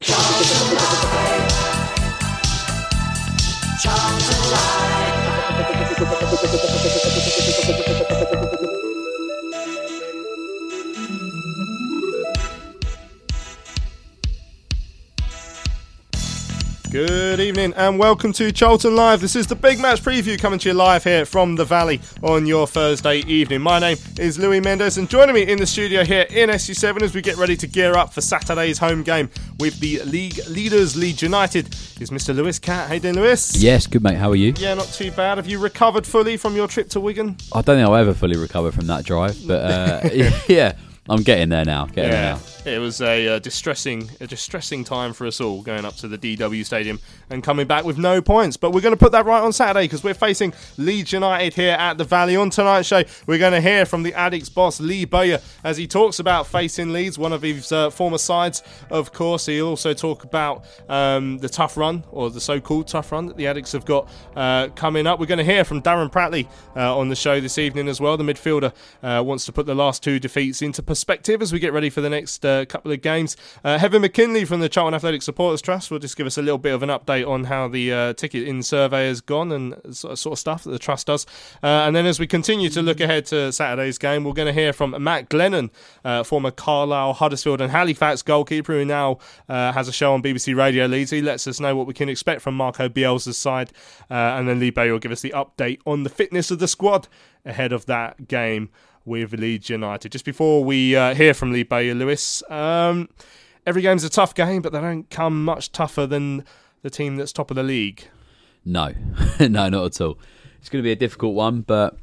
people Good evening and welcome to Charlton Live. This is the big match preview coming to you live here from the Valley on your Thursday evening. My name is Louis Mendes and joining me in the studio here in SE7 as we get ready to gear up for Saturday's home game with the league leaders, Leeds United, is Mr. Lewis Cat. Hey, doing, Lewis? Yes, good mate. How are you? Yeah, not too bad. Have you recovered fully from your trip to Wigan? I don't think I'll ever fully recover from that drive, but uh, yeah, I'm getting there now. Getting there now. It was a uh, distressing, a distressing time for us all going up to the DW Stadium and coming back with no points. But we're going to put that right on Saturday because we're facing Leeds United here at the Valley. On tonight's show, we're going to hear from the Addicks boss Lee Bowyer as he talks about facing Leeds, one of his uh, former sides. Of course, he'll also talk about um, the tough run or the so-called tough run that the Addicks have got uh, coming up. We're going to hear from Darren Pratley uh, on the show this evening as well. The midfielder uh, wants to put the last two defeats into perspective as we get ready for the next uh, couple of games. Uh, Heather McKinley from the Charlton Athletic Supporters Trust will just give us a little bit of an update on how the uh, ticket in survey has gone and sort of, sort of stuff that the trust does. Uh, and then as we continue to look ahead to Saturday's game, we're going to hear from Matt Glennon, uh, former Carlisle, Huddersfield, and Halifax goalkeeper, who now uh, has a show on BBC Radio Leeds. He lets us know what we can expect from Marco Bielsa's side. Uh, and then Lee Bowyer will give us the update on the fitness of the squad ahead of that game with Leeds United. Just before we uh, hear from Lee Bowyer Lewis, um, every game's a tough game, but they don't come much tougher than the team that's top of the league. No, no, not at all. It's going to be a difficult one, but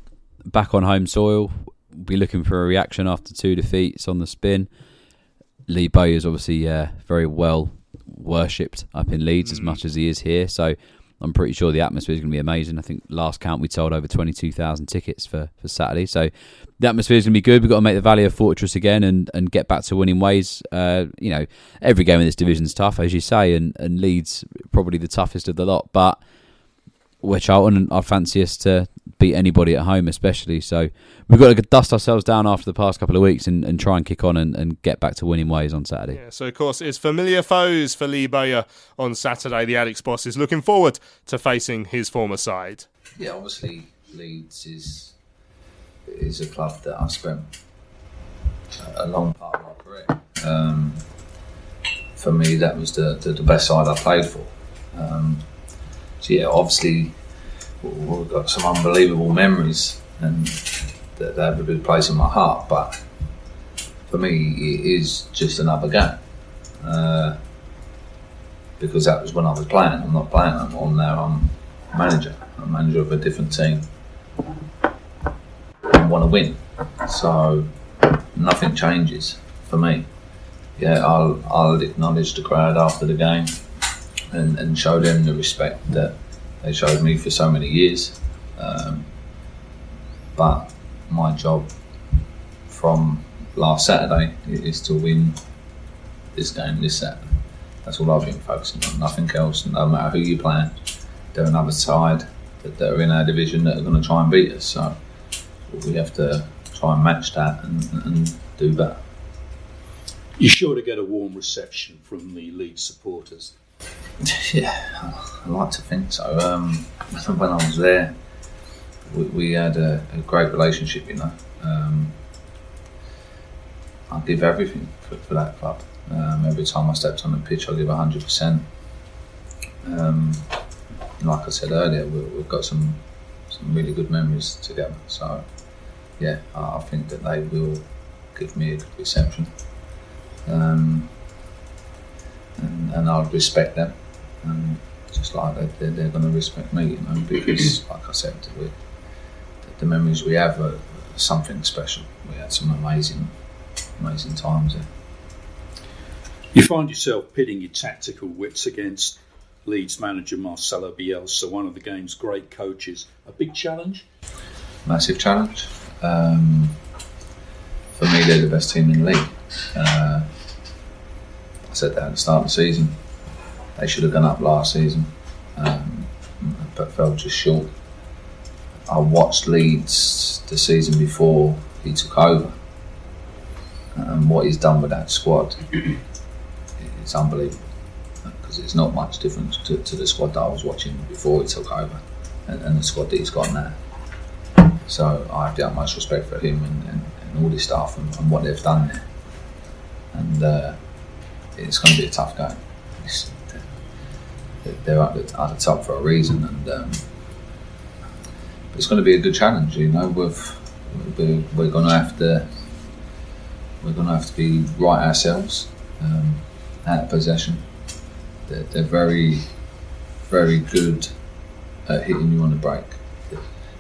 back on home soil, we'll be looking for a reaction after two defeats on the spin. Lee Bowyer is obviously uh, very well worshipped up in Leeds as much as he is here, so I'm pretty sure the atmosphere is going to be amazing. I think last count we sold over 22,000 tickets for, for Saturday, so the atmosphere is going to be good. We've got to make the Valley a fortress again and, and get back to winning ways. Uh, you know, every game in this division is tough, as you say, and, and Leeds probably the toughest of the lot, but we're Charlton and I fancy us to beat anybody at home, especially. So we've got to dust ourselves down after the past couple of weeks and, and try and kick on and, and get back to winning ways on Saturday. Yeah, so of course it's familiar foes for Lee Bowyer on Saturday. The Addicks boss is looking forward to facing his former side. Yeah, obviously Leeds is is a club that I spent a long part of my career. Um, for me, that was the, the, the best side I played for. Um, so yeah, obviously we've got some unbelievable memories, and that they have a big place in my heart. But for me, it is just another game. Uh, because that was when I was playing. I'm not playing anymore. Now I'm manager. I'm manager of a different team. I want to win. So nothing changes for me. Yeah, I'll, I'll acknowledge the crowd after the game and, and show them the respect that they showed me for so many years. Um, but my job from last Saturday is to win this game this Saturday. That's all I've been focusing on, nothing else. No matter who you're playing, they're another side that, that are in our division that are going to try and beat us. So we have to try and match that and, and do better. You're sure to get a warm reception from the Leeds supporters. Yeah, I like to think so. Um, when I was there, we, we had a, a, great relationship, you know. Um, I give everything for, for that club. Um, every time I stepped on the pitch, I give 100%. Um, like I said earlier, we, we've got some some really good memories together. So, yeah, I, I think that they will give me a good reception. Um, and, and I'll respect them, and just like they, they're, they're going to respect me, you know, because, like I said, we, the memories we have are something special. We had some amazing, amazing times there. You find yourself pitting your tactical wits against Leeds manager Marcelo Bielsa, one of the game's great coaches. A big challenge? Massive challenge. Um, for me, they're the best team in the league. Uh, I said that at the start of the season. They should have gone up last season, um, but fell just short. I watched Leeds the season before he took over, and what he's done with that squad is unbelievable. Because it's not much different to, to, the squad that I was watching before he took over, and, and the squad that he's got now. So I have the utmost respect for him and, and, and all his staff and, and, what they've done there. And uh, it's going to be a tough game. It's, they're at the, at the, top for a reason, and um, it's going to be a good challenge. You know, we've, we're, we're going to have to we're going to have to be right ourselves um, at possession. They're, they're very very good at hitting you on the break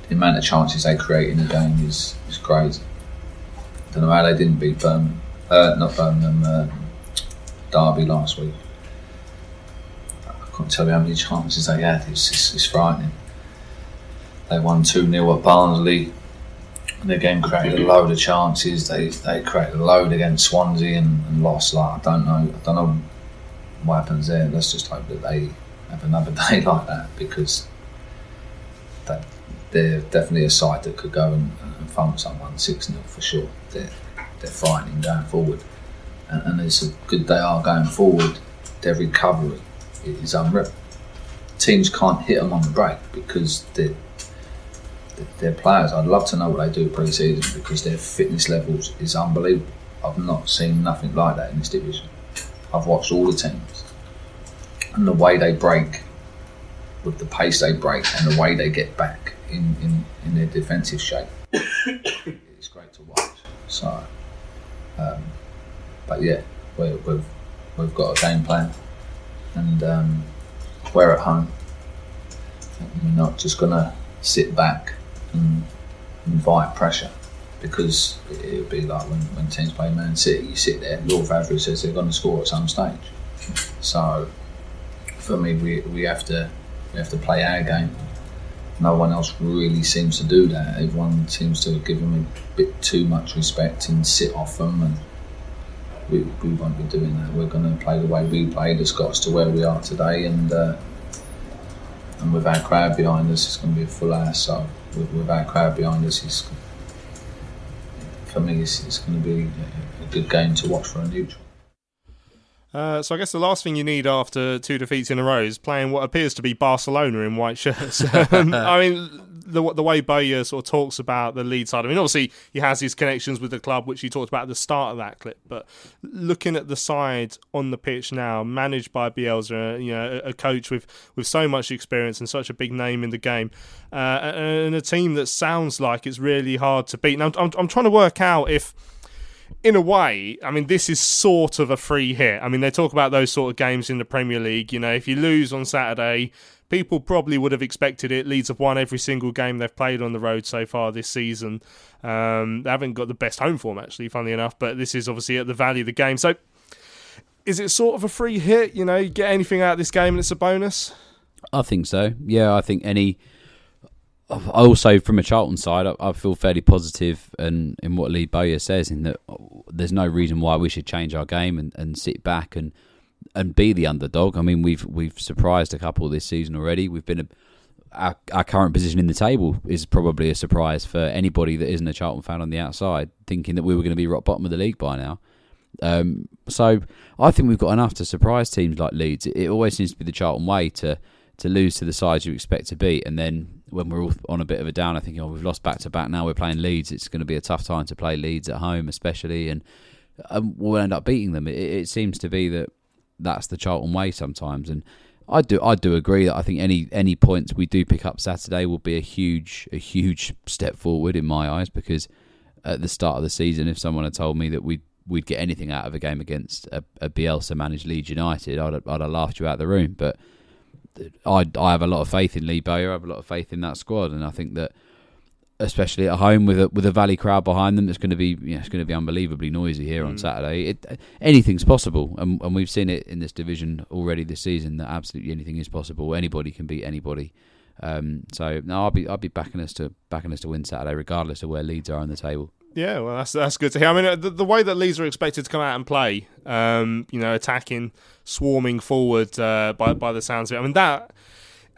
the amount of chances they create in the game is, is crazy. I don't know how they didn't beat Birmingham, uh, not Birmingham, um, Derby last week. Can't tell you how many chances they had. It's, it's, it's frightening. They won 2 0 at Barnsley. And the game created a load of chances. They they created a load against Swansea and, and lost. Like I don't know, I don't know what happens there. Let's just hope that they have another day like that because that they're definitely a side that could go and, and thump someone 6 0 for sure. They're, they're fighting going forward. And, and it's a good they are going forward. Their recovery is unreal. Teams can't hit them on the break because they're, they're players. I'd love to know what they do pre season because their fitness levels is unbelievable. I've not seen nothing like that in this division. I've watched all the teams and the way they break, with the pace they break and the way they get back in, in, in their defensive shape. it's great to watch. So, um, but yeah, we we've, we've got a game plan, and um, we're at home. We're not just gonna sit back and invite pressure because it would be like when, when teams play Man City, you sit there, law of average says they're going to score at some stage. So for me, we, we have to we have to play our game no one else really seems to do that. Everyone seems to give them a bit too much respect and sit off them, and we, we won't be doing that. We're going to play the way we played that's got us to where we are today, and uh, and with our crowd behind us, it's going to be a full house. So with, with our crowd behind us, it's, for me, it's, it's going to be a, a good game to watch for a neutral. Uh, so I guess the last thing you need after two defeats in a row is playing what appears to be Barcelona in white shirts. Um, I mean, the the way Bowyer sort of talks about the lead side. I mean, obviously he has his connections with the club, which he talked about at the start of that clip. But looking at the side on the pitch now, managed by Bielsa, you know, a, coach with with so much experience and such a big name in the game, uh, and a team that sounds like it's really hard to beat. Now, I'm, I'm trying to work out if in a way, I mean, this is sort of a free hit. I mean, they talk about those sort of games in the Premier League. You know, if you lose on Saturday, people probably would have expected it. Leeds have won every single game they've played on the road so far this season. Um, they haven't got the best home form, actually, funnily enough, but this is obviously at the value of the game. So, is it sort of a free hit? You know, you get anything out of this game and it's a bonus? I think so. Yeah, I think any also from a Charlton side, I, I, feel fairly positive and in what Lee Bowyer says in that there's no reason why we should change our game and, and sit back and and be the underdog. I mean, we've we've surprised a couple this season already. We've been a, our, our current position in the table is probably a surprise for anybody that isn't a Charlton fan on the outside, thinking that we were going to be rock bottom of the league by now. Um, so I think we've got enough to surprise teams like Leeds. It, always seems to be the Charlton way to to lose to the sides you expect to beat, and then when we're all on a bit of a down, I think oh we've lost back to back. Now we're playing Leeds. It's going to be a tough time to play Leeds at home, especially, and um, we'll end up beating them. It, it, seems to be that that's the Charlton way sometimes, and I do I do agree that I think any any points we do pick up Saturday will be a huge a huge step forward in my eyes because at the start of the season, if someone had told me that we'd we'd get anything out of a game against a, a Bielsa managed Leeds United, I'd I'd have laughed you out of the room, but I I have a lot of faith in Lee Bowyer. I have a lot of faith in that squad, and I think that especially at home with a with a Valley crowd behind them. It's going to be you know, it's going to be unbelievably noisy here on Saturday. It, anything's possible, and, and we've seen it in this division already this season that absolutely anything is possible. Anybody can beat anybody. Um, so no, I'll be I'll be backing us to backing us to win Saturday, regardless of where Leeds are on the table. Yeah, well, that's that's good to hear. I mean, uh, the, the way that Leeds are expected to come out and play, um, you know, attacking, swarming forward uh, by by the sounds of it. I mean that,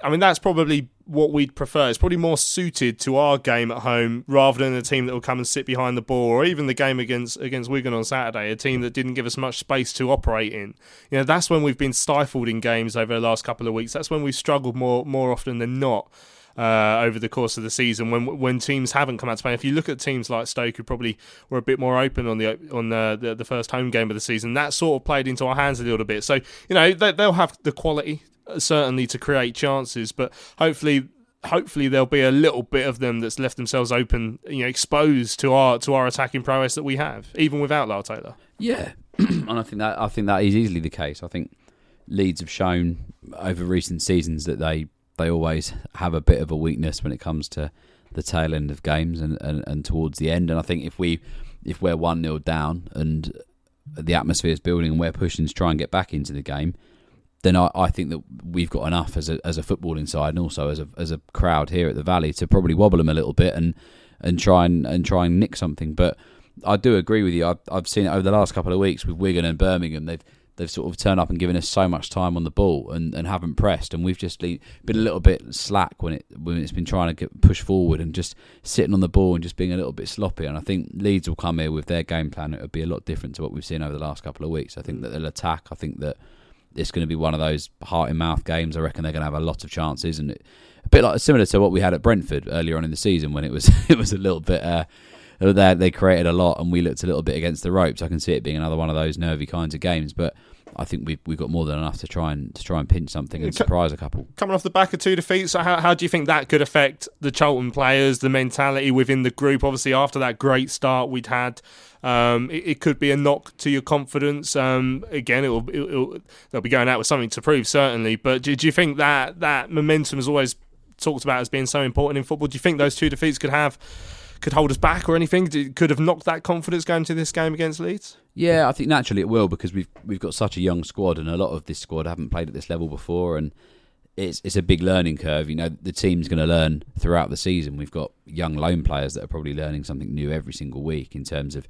I mean that's probably what we'd prefer. It's probably more suited to our game at home rather than a team that will come and sit behind the ball, or even the game against against Wigan on Saturday, a team that didn't give us much space to operate in. You know, that's when we've been stifled in games over the last couple of weeks. That's when we've struggled more more often than not uh, over the course of the season when when teams haven't come out to play. If you look at teams like Stoke, who probably were a bit more open on the on the, the, the first home game of the season, that sort of played into our hands a little bit. So you know they, they'll have the quality certainly to create chances, but hopefully. Hopefully there'll be a little bit of them that's left themselves open, you know, exposed to our to our attacking prowess that we have, even without Lyle Taylor. Yeah, and I think that I think that is easily the case. I think Leeds have shown over recent seasons that they they always have a bit of a weakness when it comes to the tail end of games and, and, and towards the end. And I think if we if we're one 0 down and the atmosphere is building and we're pushing to try and get back into the game, then I, I think that we've got enough as a as a footballing side and also as a as a crowd here at the Valley to probably wobble them a little bit and and try and and try and nick something. But I do agree with you. I've, I've seen it over the last couple of weeks with Wigan and Birmingham. They've they've sort of turned up and given us so much time on the ball and, and haven't pressed, and we've just been a little bit slack when it when it's been trying to get push forward and just sitting on the ball and just being a little bit sloppy. And I think Leeds will come here with their game plan. It would be a lot different to what we've seen over the last couple of weeks. I think mm. that they'll attack. I think that it's going to be one of those heart in mouth games. I reckon they're going to have a lot of chances and. A bit like similar to what we had at Brentford earlier on in the season when it was it was a little bit uh, they they created a lot and we looked a little bit against the ropes. I can see it being another one of those nervy kinds of games, but I think we've we've got more than enough to try and to try and pinch something and surprise a couple. Coming off the back of two defeats, how how do you think that could affect the Charlton players, the mentality within the group? Obviously, after that great start we'd had. Um, it, it, could be a knock to your confidence. Um, again, it'll, it'll, they'll be going out with something to prove, certainly. But do, do you think that that momentum is always talked about as being so important in football? Do you think those two defeats could have could hold us back or anything? Could have knocked that confidence going to this game against Leeds? Yeah, I think naturally it will because we've we've got such a young squad and a lot of this squad haven't played at this level before and it's it's a big learning curve. You know, the team's going to learn throughout the season. We've got young loan players that are probably learning something new every single week in terms of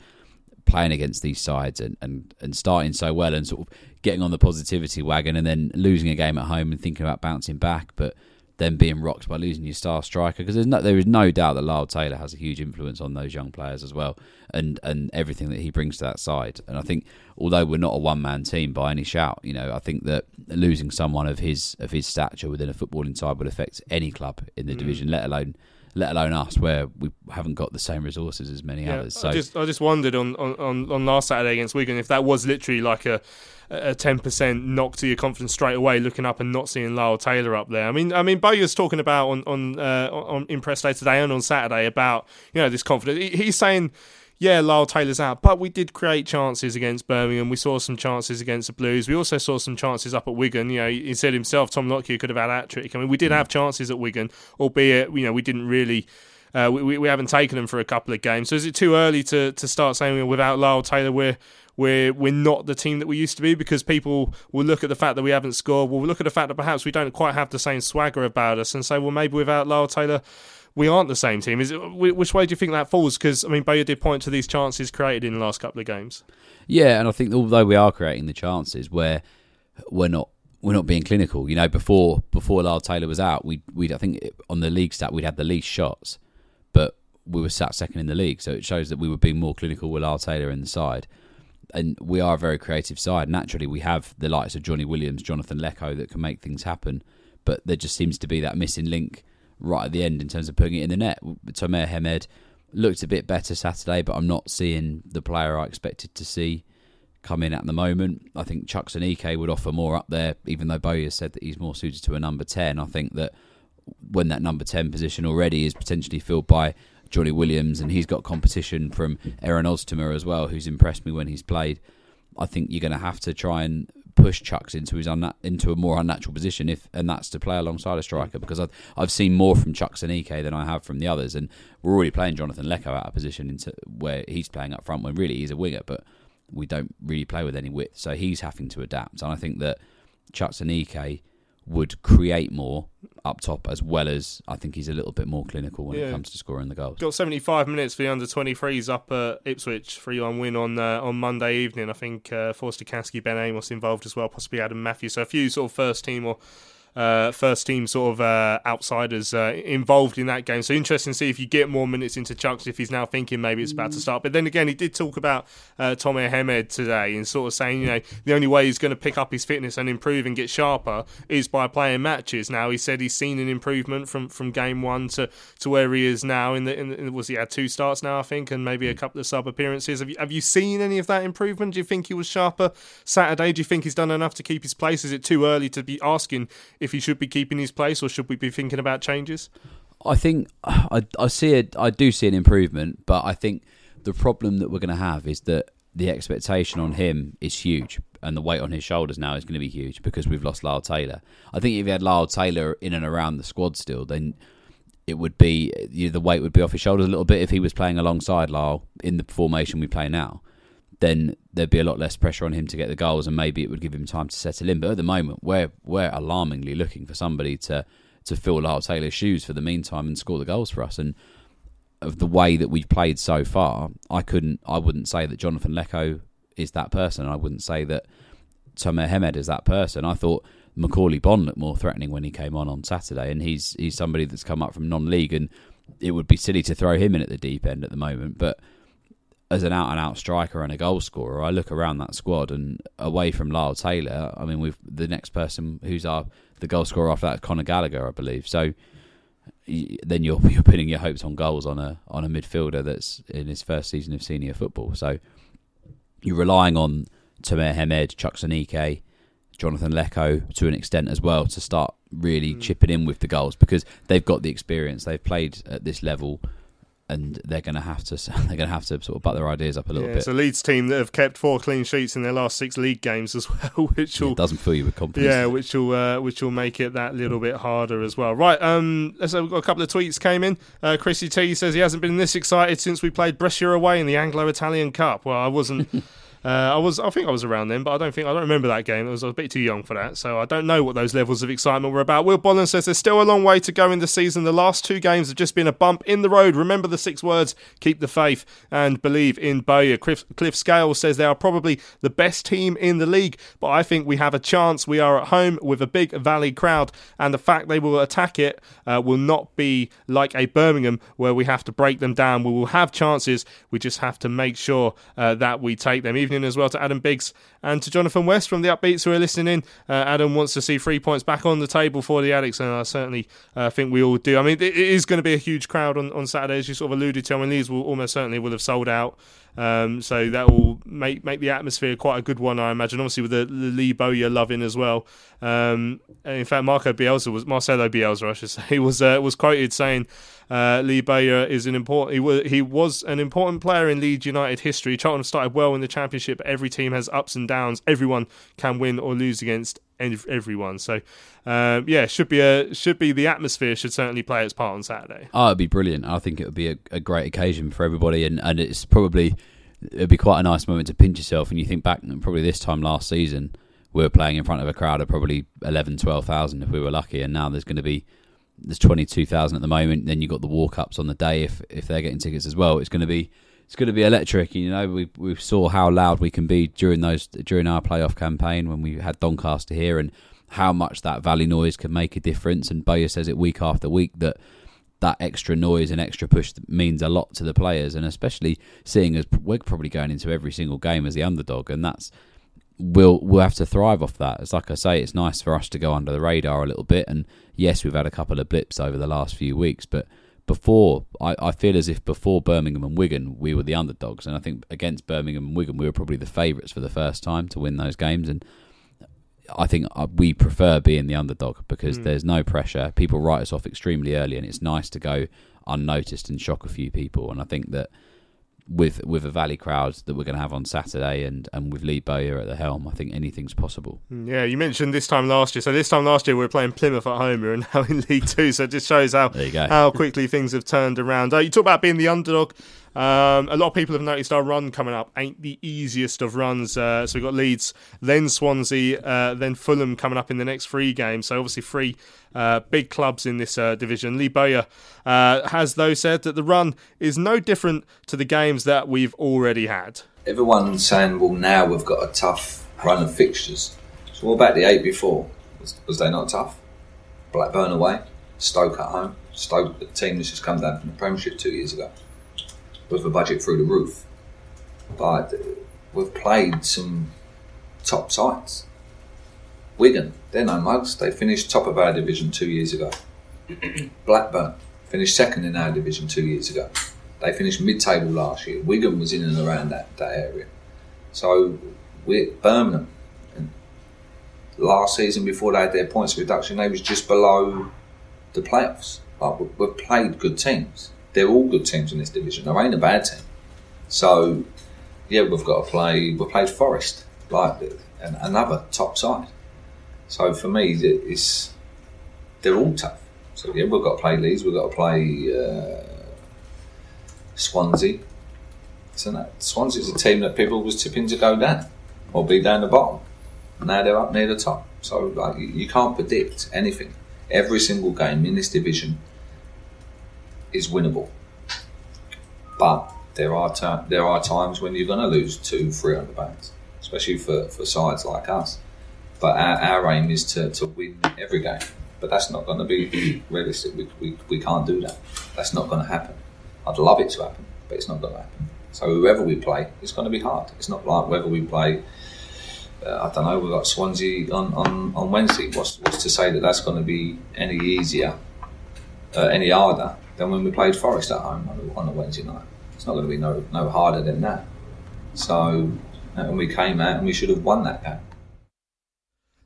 playing against these sides and, and, and starting so well and sort of getting on the positivity wagon and then losing a game at home and thinking about bouncing back. But then being rocked by losing your star striker because there's no, there is no doubt that Lyle Taylor has a huge influence on those young players as well and and everything that he brings to that side and I think although we're not a one man team by any shout you know I think that losing someone of his of his stature within a footballing side would affect any club in the mm. division let alone let alone us, where we haven't got the same resources as many yeah, others. So I just, I just wondered on, on, on last Saturday against Wigan if that was literally like a a ten percent knock to your confidence straight away, looking up and not seeing Lyle Taylor up there. I mean, I mean, Bowyer's talking about on on uh, on in press day today and on Saturday about you know this confidence. He, he's saying yeah, Lyle Taylor's out, but we did create chances against Birmingham. We saw some chances against the Blues. We also saw some chances up at Wigan. You know, he said himself, Tom Lockyer could have had that trick. I mean, we did have chances at Wigan, albeit you know we didn't really. Uh, we, we haven't taken them for a couple of games. So is it too early to, to start saying without Lyle Taylor we're we're we're not the team that we used to be? Because people will look at the fact that we haven't scored. We'll look at the fact that perhaps we don't quite have the same swagger about us, and say, well, maybe without Lyle Taylor we aren't the same team. Is it, which way do you think that falls? Because I mean, Bowyer did point to these chances created in the last couple of games. Yeah, and I think although we are creating the chances, where we're not we're not being clinical. You know, before before Lyle Taylor was out, we we I think on the league stat we'd had the least shots, but we were sat second in the league. So it shows that we were being more clinical with Lyle Taylor in the side. And we are a very creative side. Naturally, we have the likes of Johnny Williams, Jonathan Leko that can make things happen, but there just seems to be that missing link right at the end in terms of putting it in the net. Tomer Hemed looked a bit better Saturday, but I'm not seeing the player I expected to see come in at the moment. I think Chuks and Aneke would offer more up there, even though Bowyer said that he's more suited to a number 10. I think that when that number 10 position already is potentially filled by Johnny Williams and he's got competition from Erhun Oztumer as well, who's impressed me when he's played, I think you're going to have to try and push Chuks into his unna- into a more unnatural position if and that's to play alongside a striker because I've I've seen more from Chuks Aneke than I have from the others and we're already playing Jonathan Leko out of position into where he's playing up front when really he's a winger but we don't really play with any width so he's having to adapt and I think that Chuks Aneke would create more up top as well as I think he's a little bit more clinical when Yeah. it comes to scoring the goals. Got 75 minutes for the under 23s up at Ipswich, 3 1 win on uh, on Monday evening. I think uh, Forster-Caskey, Ben Amos involved as well, possibly Adam Matthews. So a few sort of first team or uh, first team sort of uh, outsiders uh, involved in that game. So interesting to see if you get more minutes into Chuks if he's now thinking maybe it's about to start. But then again, he did talk about uh, Tom Hemed today and sort of saying, you know, the only way he's going to pick up his fitness and improve and get sharper is by playing matches. Now he said he's seen an improvement from, from game one to, to where he is now. In the, in the was he had two starts now, I think, and maybe a couple of sub appearances. Have you have you seen any of that improvement? Do you think he was sharper Saturday? Do you think he's done enough to keep his place? Is it too early to be asking if he should be keeping his place or should we be thinking about changes? I think I, I see it. I do see an improvement, but I think the problem that we're going to have is that the expectation on him is huge, and the weight on his shoulders now is going to be huge because we've lost Lyle Taylor. I think if you had Lyle Taylor in and around the squad still, then it would be you know, the weight would be off his shoulders a little bit if he was playing alongside Lyle in the formation we play now. Then there'd be a lot less pressure on him to get the goals, and maybe it would give him time to settle in. But at the moment, we're we're alarmingly looking for somebody to to fill Lyle Taylor's shoes for the meantime and score the goals for us. And of the way that we've played so far, I couldn't, I wouldn't say that Jonathan Leko is that person. I wouldn't say that Tomer Hemed is that person. I thought Macauley Bonne looked more threatening when he came on on Saturday, and he's he's somebody that's come up from non-league, and it would be silly to throw him in at the deep end at the moment. But as an out and out striker and a goal scorer, I look around that squad and away from Lyle Taylor, I mean, we've the next person who's our the goal scorer after that is Conor Gallagher, I believe. So then you're you're pinning your hopes on goals on a on a midfielder that's in his first season of senior football. So you're relying on Tomer Hemed, Chuks Aneke, Jonathan Leko to an extent as well to start really mm. chipping in with the goals because they've got the experience. They've played at this level. And they're going to have to they're going to have to sort of butt their ideas up a little Yeah, bit. it's a Leeds team that have kept four clean sheets in their last six league games as well, which will it doesn't fill you with confidence. Yeah, which will uh, which will make it that little bit harder as well. Right, um, so we've got a couple of tweets came in. Uh, Chrissy T says he hasn't been this excited since we played Brescia away in the Anglo-Italian Cup. Well, I wasn't. Uh, I was, I think I was around then, but I don't think I don't remember that game. I was a bit too young for that, so I don't know what those levels of excitement were about. Will Bolland says there's still a long way to go in the season. The last two games have just been a bump in the road. Remember the six words: keep the faith and believe in Bowyer. Cliff, Cliff Scale says they are probably the best team in the league, but I think we have a chance. We are at home with a big Valley crowd, and the fact they will attack it uh, will not be like a Birmingham where we have to break them down. We will have chances. We just have to make sure uh, that we take them. Evening as well to Adam Biggs and to Jonathan West from the Upbeats who are listening in. Uh, Adam wants to see three points back on the table for the Addicks, and I certainly uh, think we all do. I mean, it is going to be a huge crowd on, on Saturday, as you sort of alluded to. I mean, these will almost certainly will have sold out. Um, so that will make make the atmosphere quite a good one, I imagine. Obviously, with the, the Lee Bowyer loving as well. Um, in fact, Marco Bielsa was Marcelo Bielsa, I should say, was uh, was quoted saying uh, Lee Bowyer is an important. He was he was an important player in Leeds United history. Charlton started well in the Championship. Every team has ups and downs. Everyone can win or lose against everyone. So, um, yeah, should be a should be the atmosphere should certainly play its part on Saturday. Oh, it'd be brilliant. I think it would be a, a great occasion for everybody, and, and it's probably it'd be quite a nice moment to pinch yourself. And you think back, probably this time last season, we were playing in front of a crowd of probably 11, 12,000 if we were lucky, and now there's going to be there's twenty two thousand at the moment. Then you have got the walk ups on the day if if they're getting tickets as well. It's going to be it's going to be electric. You know, we we saw how loud we can be during those during our playoff campaign when we had Doncaster here, and how much that valley noise can make a difference. And Bowyer says it week after week that that extra noise and extra push means a lot to the players, and especially seeing as we're probably going into every single game as the underdog, and that's we'll we'll have to thrive off that. It's like I say, it's nice for us to go under the radar a little bit, and yes, we've had a couple of blips over the last few weeks, but before I, I feel as if before Birmingham and Wigan we were the underdogs, and I think against Birmingham and Wigan we were probably the favourites for the first time to win those games, and I think uh, we prefer being the underdog because there's no pressure. People write us off extremely early, and it's nice to go unnoticed and shock a few people. And I think that with with a Valley crowd that we're going to have on Saturday, and, and with Lee Bowyer at the helm, I think anything's possible. Yeah, you mentioned this time last year. So this time last year we were playing Plymouth at home. Are now in League Two. So it just shows how how quickly things have turned around. Uh, you talk about being the underdog. Um, a lot of people have noticed our run coming up ain't the easiest of runs. Uh, so we've got Leeds, then Swansea, uh, then Fulham coming up in the next three games. So obviously three uh, big clubs in this uh, division. Lee Bowyer uh, has though said that the run is no different to the games that we've already had. Everyone's saying, well, now we've got a tough run of fixtures. So what about the eight before? Was, was they not tough? Blackburn away, Stoke at home. Stoke, the team that's just come down from the Premiership two years ago with a budget through the roof. But we've played some top sides. Wigan, they're no mugs. They finished top of our division two years ago. Blackburn finished second in our division two years ago. They finished mid-table last year. Wigan was in and around that, that area. So we're Birmingham. And last season, before they had their points reduction, they was just below the playoffs. Like we've played good teams they're all good teams in this division. There ain't a bad team. So, yeah, we've got to play. We played Forest, like another top side. So for me, it's they're all tough. So yeah, we've got to play Leeds. We've got to play uh, Swansea. So that Swansea's a team that people was tipping to go down or be down the bottom. Now they're up near the top. So like you, you can't predict anything. Every single game in this division is winnable. But there are ter- there are times when you're going to lose two, three hundred pounds, especially for, for sides like us. But our, our aim is to, to win every game. But that's not going to be realistic. We, we, we can't do that. That's not going to happen. I'd love it to happen, but it's not going to happen. So whoever we play, it's going to be hard. It's not like whether we play. Uh, I don't know. We've got Swansea on, on, on Wednesday. What's, what's to say that that's going to be any easier, uh, any harder than when we played Forest at home on a, on a Wednesday night. It's not going to be no no harder than that. So, uh, and we came out and we should have won that game.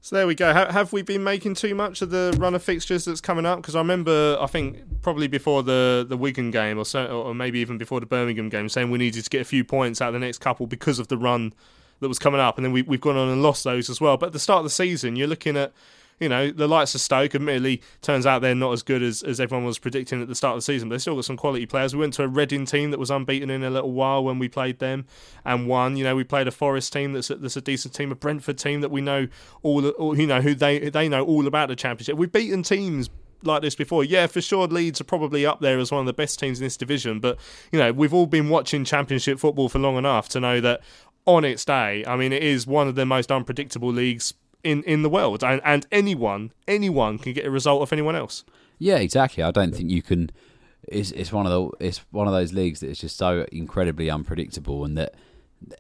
So there we go. Have we been making too much of the run of fixtures that's coming up? Because I remember, I think probably before the the Wigan game, or so, or maybe even before the Birmingham game, saying we needed to get a few points out of the next couple because of the run that was coming up, and then we, we've gone on and lost those as well. But at the start of the season, you're looking at you know, the likes of Stoke, admittedly, turns out they're not as good as, as everyone was predicting at the start of the season, but they've still got some quality players. We went to a Reading team that was unbeaten in a little while when we played them and won. You know, we played a Forest team that's a, that's a decent team, a Brentford team that we know all, all you know, who they they know all about the Championship. We've beaten teams like this before. Yeah, for sure, Leeds are probably up there as one of the best teams in this division. But you know, we've all been watching Championship football for long enough to know that on its day, I mean, it is one of the most unpredictable leagues in, in the world, and, and anyone anyone can get a result off anyone else. Yeah, exactly. I don't think you can. It's it's one of the it's one of those leagues that is just so incredibly unpredictable, and that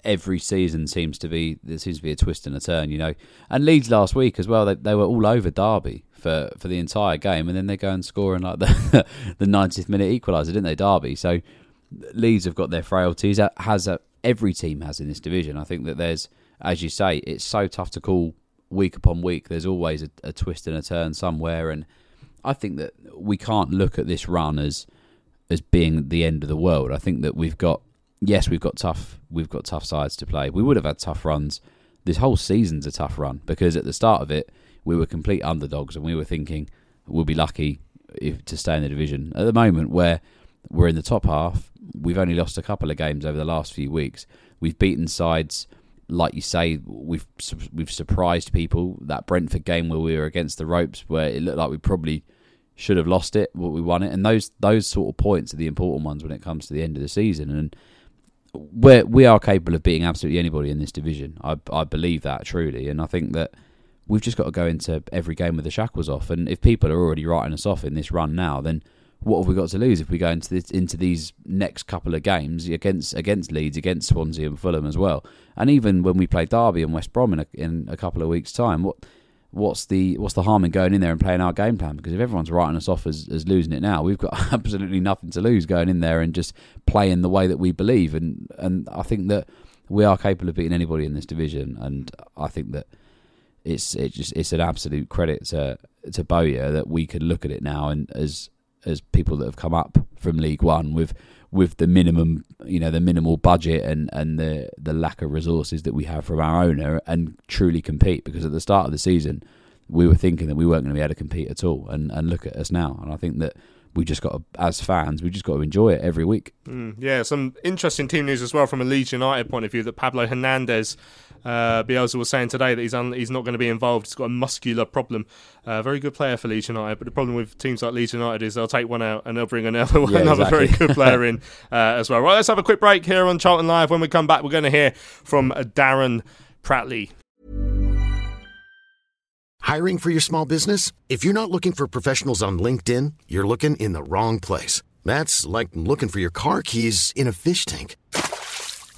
every season seems to be there seems to be a twist and a turn, you know. And Leeds last week as well, they they were all over Derby for, for the entire game, and then they go and score in like the the 90th minute equaliser, didn't they, Derby? So Leeds have got their frailties. Has a, every team has in this division. I think that there's, as you say, it's so tough to call week upon week, there's always a, a, twist and a turn somewhere, and I think that we can't look at this run as as being the end of the world. I think that we've got yes, we've got tough we've got tough sides to play. We would have had tough runs. This whole season's a tough run because at the start of it, we were complete underdogs, and we were thinking we'll be lucky if, to stay in the division. At the moment, where we're in the top half, we've only lost a couple of games over the last few weeks. We've beaten sides like you say, we've we've surprised people. That Brentford game where we were against the ropes, where it looked like we probably should have lost it, but we won it. And those those sort of points are the important ones when it comes to the end of the season. And we we are capable of beating absolutely anybody in this division. I I believe that truly, and I think that we've just got to go into every game with the shackles off. And if people are already writing us off in this run now, then what have we got to lose if we go into this, into these next couple of games against against Leeds, against Swansea and Fulham as well, and even when we play Derby and West Brom in a, in a couple of weeks' time, what what's the what's the harm in going in there and playing our game plan? Because if everyone's writing us off as, as losing it now, we've got absolutely nothing to lose going in there and just playing the way that we believe. And and I think that we are capable of beating anybody in this division, and I think that it's it just it's an absolute credit to to Bowyer that we can look at it now and as as people that have come up from League One with with the minimum, you know, the minimal budget and, and the the lack of resources that we have from our owner, and truly compete. Because at the start of the season, we were thinking that we weren't going to be able to compete at all, and and look at us now. And I think that we just got to, as fans, we just got to enjoy it every week. Mm, yeah, some interesting team news as well from a Leeds United point of view that Pablo Hernandez. Uh, Bielsa was saying today that he's un- he's not going to be involved. He's got a muscular problem. Uh, very good player for Leeds United, but the problem with teams like Leeds United is they'll take one out and they'll bring another Yeah, another exactly. very good player in uh, as well. Right, let's have a quick break here on Charlton Live. When we come back, we're going to hear from uh, Darren Pratley. Hiring for your small business? If you're not looking for professionals on LinkedIn, you're looking in the wrong place. That's like looking for your car keys in a fish tank.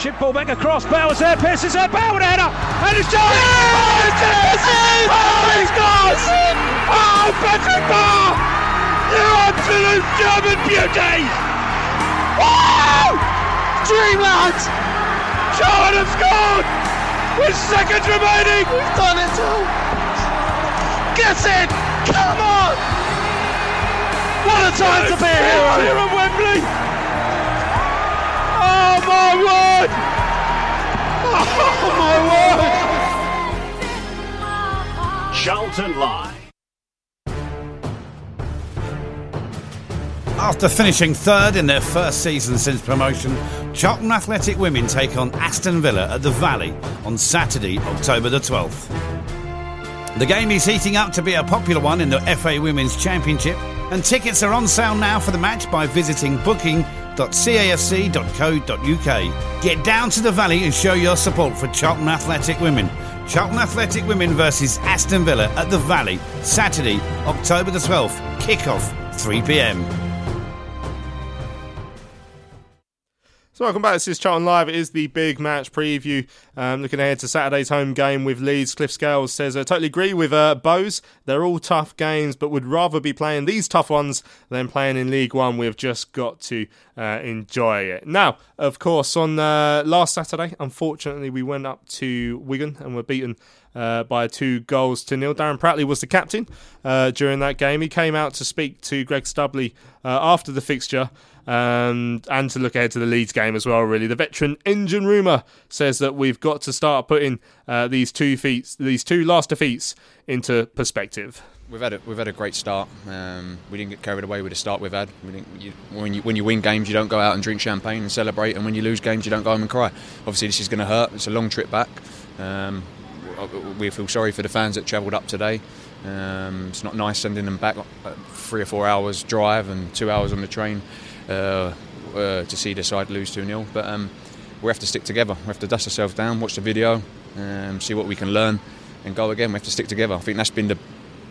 Chip ball back across. Bowers there. Pearce is there. Bauer with a header. And it's Jones. Oh, it's in! Oh, he scores! Oh, Patrick Bauer! You absolute German beauty! Wow! Dreamland! Charlton have scored! With seconds remaining! We've done it all! Get it! Come on! What a time to be a hero here at Wembley! Oh my word! Oh my word! Charlton Live. After finishing third in their first season since promotion, Charlton Athletic Women take on Aston Villa at the Valley on Saturday, October the 12th. The game is heating up to be a popular one in the FA Women's Championship, and tickets are on sale now for the match by visiting booking.cafc.co.uk. Get down to the Valley and show your support for Charlton Athletic Women. Charlton Athletic Women versus Aston Villa at the Valley, Saturday, October the 12th. Kick-off, 3 p.m. So welcome back. This is Charlton Live. It is the big match preview. Um, looking ahead to Saturday's home game with Leeds. Cliff Scales says, I totally agree with uh, Bose. They're all tough games, but would rather be playing these tough ones than playing in League One. We've just got to uh, enjoy it. Now, of course, on uh, last Saturday, unfortunately, we went up to Wigan and were beaten uh, by two goals to nil. Darren Pratley was the captain uh, during that game. He came out to speak to Greg Stubley uh, after the fixture um, and to look ahead to the Leeds game as well. Really, the veteran engine rumour says that we've got to start putting uh, these two feats, these two last defeats, into perspective. We've had a, we've had a great start. Um, we didn't get carried away with the start we've had. We you, when you when you win games, you don't go out and drink champagne and celebrate, and when you lose games, you don't go home and cry. Obviously, this is going to hurt. It's a long trip back. Um, we feel sorry for the fans that travelled up today. Um, it's not nice sending them back uh, three or four hours drive and two hours on the train uh, uh, to see the side lose 2 0. But um, we have to stick together. We have to dust ourselves down, watch the video, um, see what we can learn, and go again. We have to stick together. I think that's been the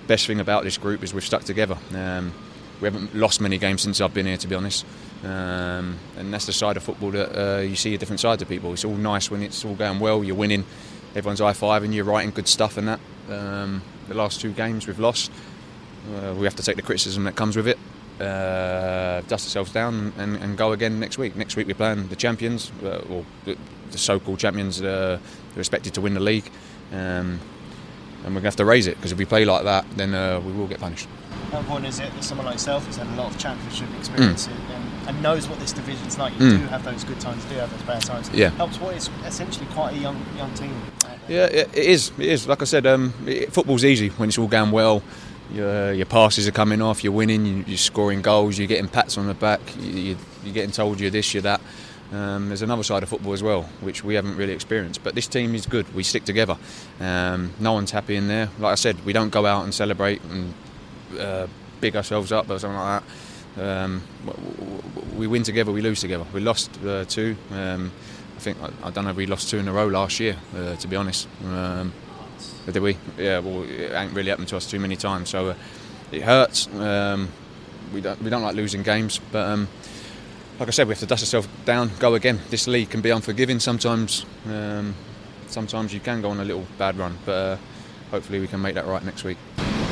best thing about this group is we've stuck together. Um, we haven't lost many games since I've been here, to be honest. Um, and that's the side of football that uh, you see a different side to people. It's all nice when it's all going well, you're winning, everyone's high five, and you're writing good stuff and that. Um, the last two games we've lost. Uh, we have to take the criticism that comes with it. Uh, dust ourselves down and, and, go again next week. Next week we're playing the champions, uh, or the, the, so-called champions. Uh, they're expected to win the league, um, and we're going to have to raise it because if we play like that, then uh, we will get punished. How important is it that someone like yourself has had a lot of championship experience Mm. and, and knows what this division's like? You Mm. do have those good times, you do have those bad times. Yeah. helps what is essentially quite a young young team. Yeah, it it is. It is. Like I said, um, it, football's easy when it's all going well. Your, your passes are coming off. You're winning. You, you're scoring goals. You're getting pats on the back. You, you're getting told you're this, you're that. Um, there's another side of football as well, which we haven't really experienced. But this team is good. We stick together. Um, no one's happy in there. Like I said, we don't go out and celebrate and uh, big ourselves up or something like that. Um, we win together, we lose together. We lost uh, two. Um, I think I, I, don't know. We lost two in a row last year, uh, to be honest. Did we? Yeah. Well, it ain't really happened to us too many times, so uh, it hurts. Um, we don't we don't like losing games, but um, like I said, we have to dust ourselves down, go again. This league can be unforgiving sometimes. Um, sometimes you can go on a little bad run, but uh, hopefully we can make that right next week.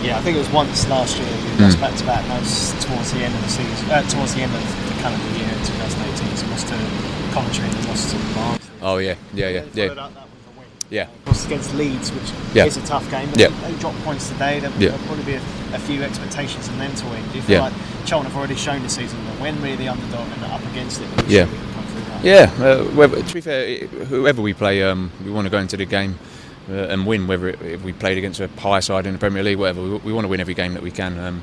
Yeah, I think it was once last year we lost back to back. That was towards the end of the season, uh, towards the end of the calendar year 2018. So lost to Coventry and lost to Barnes. Oh yeah, yeah, yeah, yeah. Yeah. Of course, against Leeds, which yeah. is a tough game. But yeah. they, they dropped points today. There'll, yeah. there'll probably be a, a, few expectations and then to win. Do you feel yeah. like Charlton have already shown this season that when we're the underdog and up against it, yeah. we can come through that? Yeah. Uh, whether, to be fair, whoever we play, um, we want to go into the game uh, and win. Whether it, if we played against a high side in the Premier League, whatever, we, we want to win every game that we can. Um,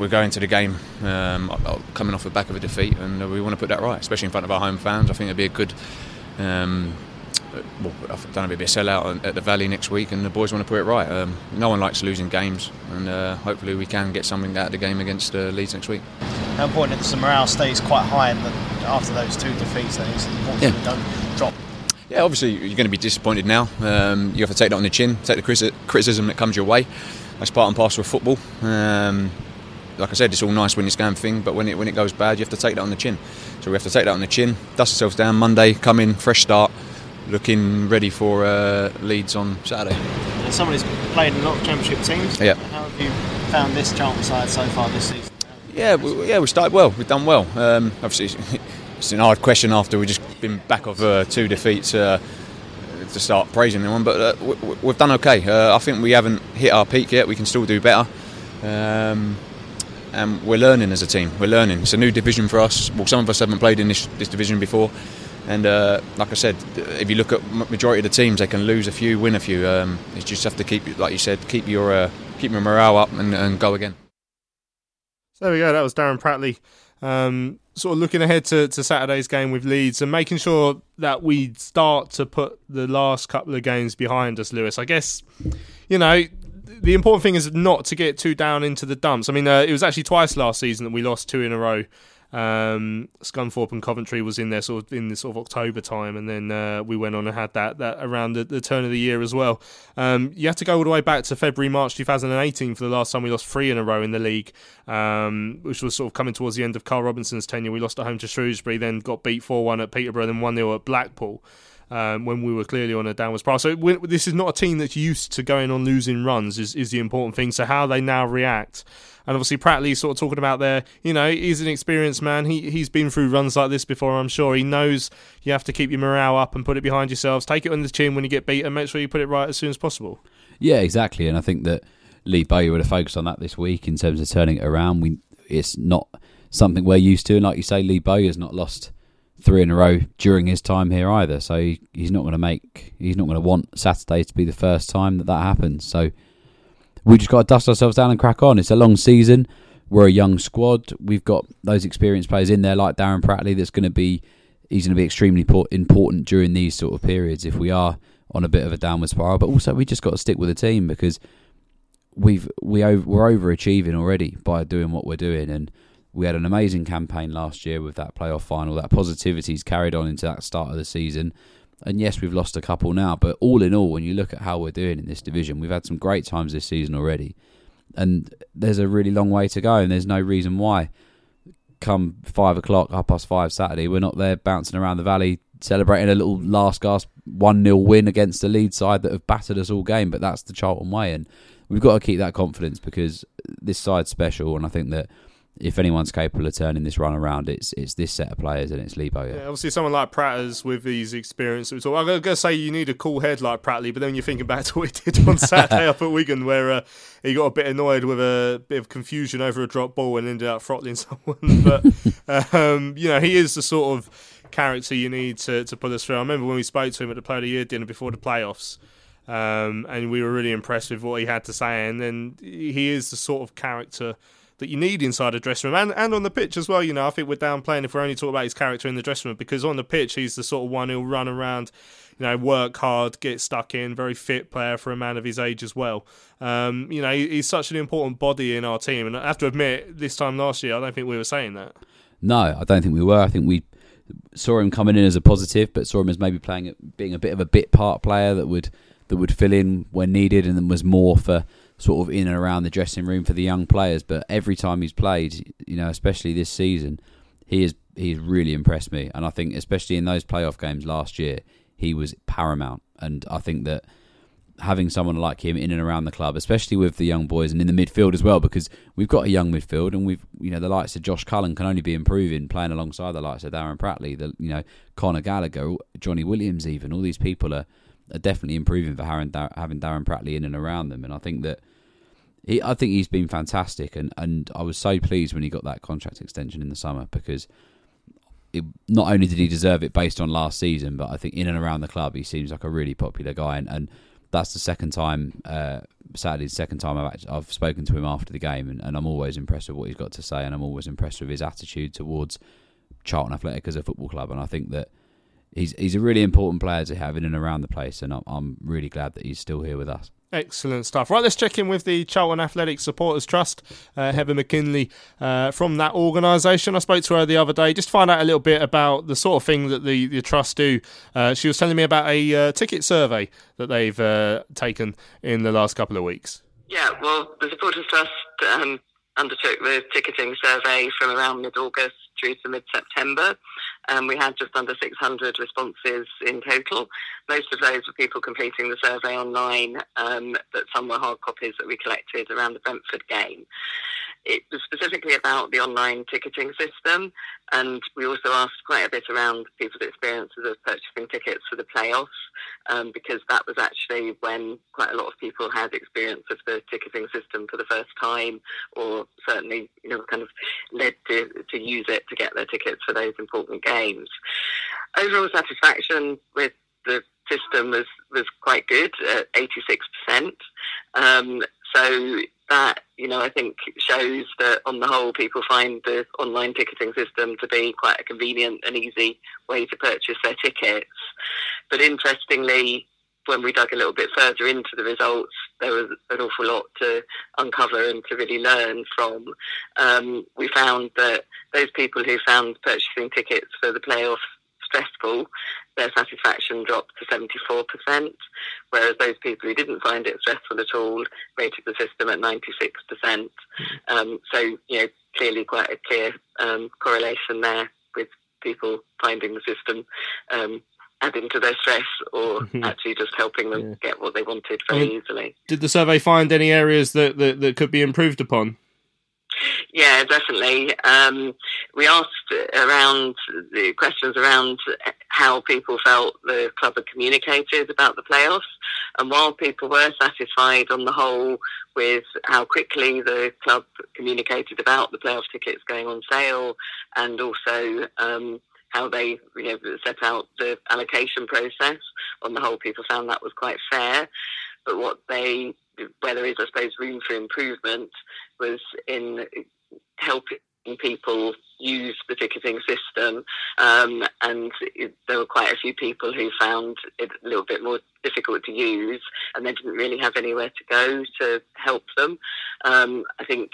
we're going to the game um, coming off the back of a defeat, and we want to put that right, especially in front of our home fans. I think it'd be a good. Um, well, I don't know, maybe a sellout at the Valley next week, and the boys want to put it right. Um, no one likes losing games, and uh, hopefully we can get something out of the game against uh, Leeds next week. How important is the morale stays quite high after those two defeats? That is important yeah. we don't drop. Yeah, obviously you're going to be disappointed now. Um, you have to take that on the chin, take the criticism that comes your way. That's part and parcel of football. Um, like I said, it's all nice when it's going thing, but when it when it goes bad, you have to take that on the chin. So we have to take that on the chin, dust ourselves down. Monday, come in, fresh start, looking ready for uh, Leeds on Saturday. As someone who's played in a lot of Championship teams, yeah. how have you found this Charlton side so far this season? Yeah, we, yeah, we started well. We've done well. Um, obviously, it's an hard question after we've just been back of uh, two defeats uh, to start praising anyone, but uh, we, have done okay. Uh, I think we haven't hit our peak yet. We can still do better. Um, and we're learning as a team. We're learning. It's a new division for us. Well, some of us haven't played in this, this division before. And uh, like I said, if you look at majority of the teams, they can lose a few, win a few. Um, you just have to keep, like you said, keep your uh, keep your morale up and, and, go again. So there we go. That was Darren Pratley. Um, sort of looking ahead to, to Saturday's game with Leeds and making sure that we start to put the last couple of games behind us, Lewis. I guess, you know, the important thing is not to get too down into the dumps. I mean, uh, it was actually twice last season that we lost two in a row um, Scunthorpe and Coventry was in there sort of in the sort of October time, and then uh, we went on and had that that around the, the turn of the year as well. Um, you have to go all the way back to February March 2018 for the last time we lost three in a row in the league, um, which was sort of coming towards the end of Karl Robinson's tenure. We lost at home to Shrewsbury, then got beat four one at Peterborough, then one 0 at Blackpool. Um, when we were clearly on a downward spiral. So this is not a team that's used to going on losing runs. Is, is the important thing. So how they now react and obviously Pratley sort of talking about there, you know, he's an experienced man. He he's been through runs like this before. I'm sure he knows you have to keep your morale up and put it behind yourselves. Take it on the chin when you get beat, and make sure you put it right as soon as possible. Yeah, exactly. And I think that Lee Bowyer would have focused on that this week in terms of turning it around. We it's not something we're used to, and like you say, Lee Bowyer's not lost three in a row during his time here either. So he, he's not going to make, he's not going to want Saturday to be the first time that that happens. So we just got to dust ourselves down and crack on. It's a long season. We're a young squad. We've got those experienced players in there, like Darren Pratley. That's going to be he's going to be extremely important during these sort of periods if we are on a bit of a downward spiral. But also, we just got to stick with the team because we've we we're overachieving already by doing what we're doing, and we had an amazing campaign last year with that playoff final. That positivity's carried on into that start of the season. And yes, we've lost a couple now, but all in all, when you look at how we're doing in this division, we've had some great times this season already. And there's a really long way to go, and there's no reason why. Come five o'clock, half past five Saturday, we're not there bouncing around the valley celebrating a little last gasp 1 0 win against the lead side that have battered us all game. But that's the Charlton way, and we've got to keep that confidence because this side's special, and I think that if anyone's capable of turning this run around, it's it's this set of players and it's Lebo. Yeah, obviously someone like Pratters with these experiences. I'm going to say you need a cool head like Pratley, but then you're thinking back to what he did on Saturday up at Wigan, where uh, he got a bit annoyed with a bit of confusion over a drop ball and ended up throttling someone. but um, you know, he is the sort of character you need to to pull us through. I remember when we spoke to him at the Player of the Year dinner before the playoffs. Um, and we were really impressed with what he had to say, and then he is the sort of character that you need inside a dressing room and, and on the pitch as well. You know, I think we're downplaying if we're only talking about his character in the dressing room because on the pitch he's the sort of one who'll run around, you know, work hard, get stuck in, very fit player for a man of his age as well. Um, you know, he's such an important body in our team, and I have to admit, this time last year, I don't think we were saying that. No, I don't think we were. I think we saw him coming in as a positive, but saw him as maybe playing, being a bit of a bit part player that would that would fill in when needed, and then was more for sort of in and around the dressing room for the young players. But every time he's played, you know, especially this season, he has he's really impressed me, and I think especially in those playoff games last year, he was paramount. And I think that having someone like him in and around the club, especially with the young boys and in the midfield as well, because we've got a young midfield and we've you know the likes of Josh Cullen can only be improving playing alongside the likes of Darren Pratley, the you know Conor Gallagher, Johnny Williams, even all these people are are definitely improving for having Darren Pratley in and around them, and I think that. He, I think he's been fantastic, and, and I was so pleased when he got that contract extension in the summer because it, not only did he deserve it based on last season, but I think in and around the club he seems like a really popular guy, and, and that's the second time, uh, Saturday's second time I've, actually, I've spoken to him after the game, and, and, I'm always impressed with what he's got to say, and I'm always impressed with his attitude towards Charlton Athletic as a football club, and I think that he's he's a really important player to have in and around the place, and I'm, I'm really glad that he's still here with us. Excellent stuff. Right, let's check in with the Charlton Athletic Supporters Trust, uh, Heather McKinley uh, from that organisation. I spoke to her the other day just to find out a little bit about the sort of thing that the, the trust do. Uh, she was telling me about a uh, ticket survey that they've uh, taken in the last couple of weeks. Yeah, well, the Supporters Trust um, undertook the ticketing survey from around mid August through to mid September. Um, we had just under 600 responses in total. Most of those were people completing the survey online, um, but some were hard copies that we collected around the Brentford game it was specifically about the online ticketing system, and we also asked quite a bit around people's experiences of purchasing tickets for the playoffs, um, because that was actually when quite a lot of people had experience of the ticketing system for the first time, or certainly, you know, kind of led to, to use it to get their tickets for those important games. Overall satisfaction with the system was, was quite good at 86%. Um, so that you know I think shows that on the whole people find the online ticketing system to be quite a convenient and easy way to purchase their tickets. But interestingly, when we dug a little bit further into the results, there was an awful lot to uncover and to really learn from. Um, we found that those people who found purchasing tickets for the playoffs stressful, their satisfaction dropped to 74%, whereas those people who didn't find it stressful at all rated the system at 96%. Um, so, you know, clearly quite a clear um, correlation there with people finding the system um, adding to their stress or actually just helping them yeah. get what they wanted very I mean, easily. Did the survey find any areas that, that, that could be improved upon? Yeah, definitely. Um, we asked around the questions around how people felt the club had communicated about the playoffs, and while people were satisfied on the whole with how quickly the club communicated about the playoff tickets going on sale, and also um, how they you know, set out the allocation process, on the whole, people found that was quite fair. But what they where there is, I suppose, room for improvement was in helping people use the ticketing system, um, and it, there were quite a few people who found it a little bit more difficult to use, and they didn't really have anywhere to go to help them. Um, I think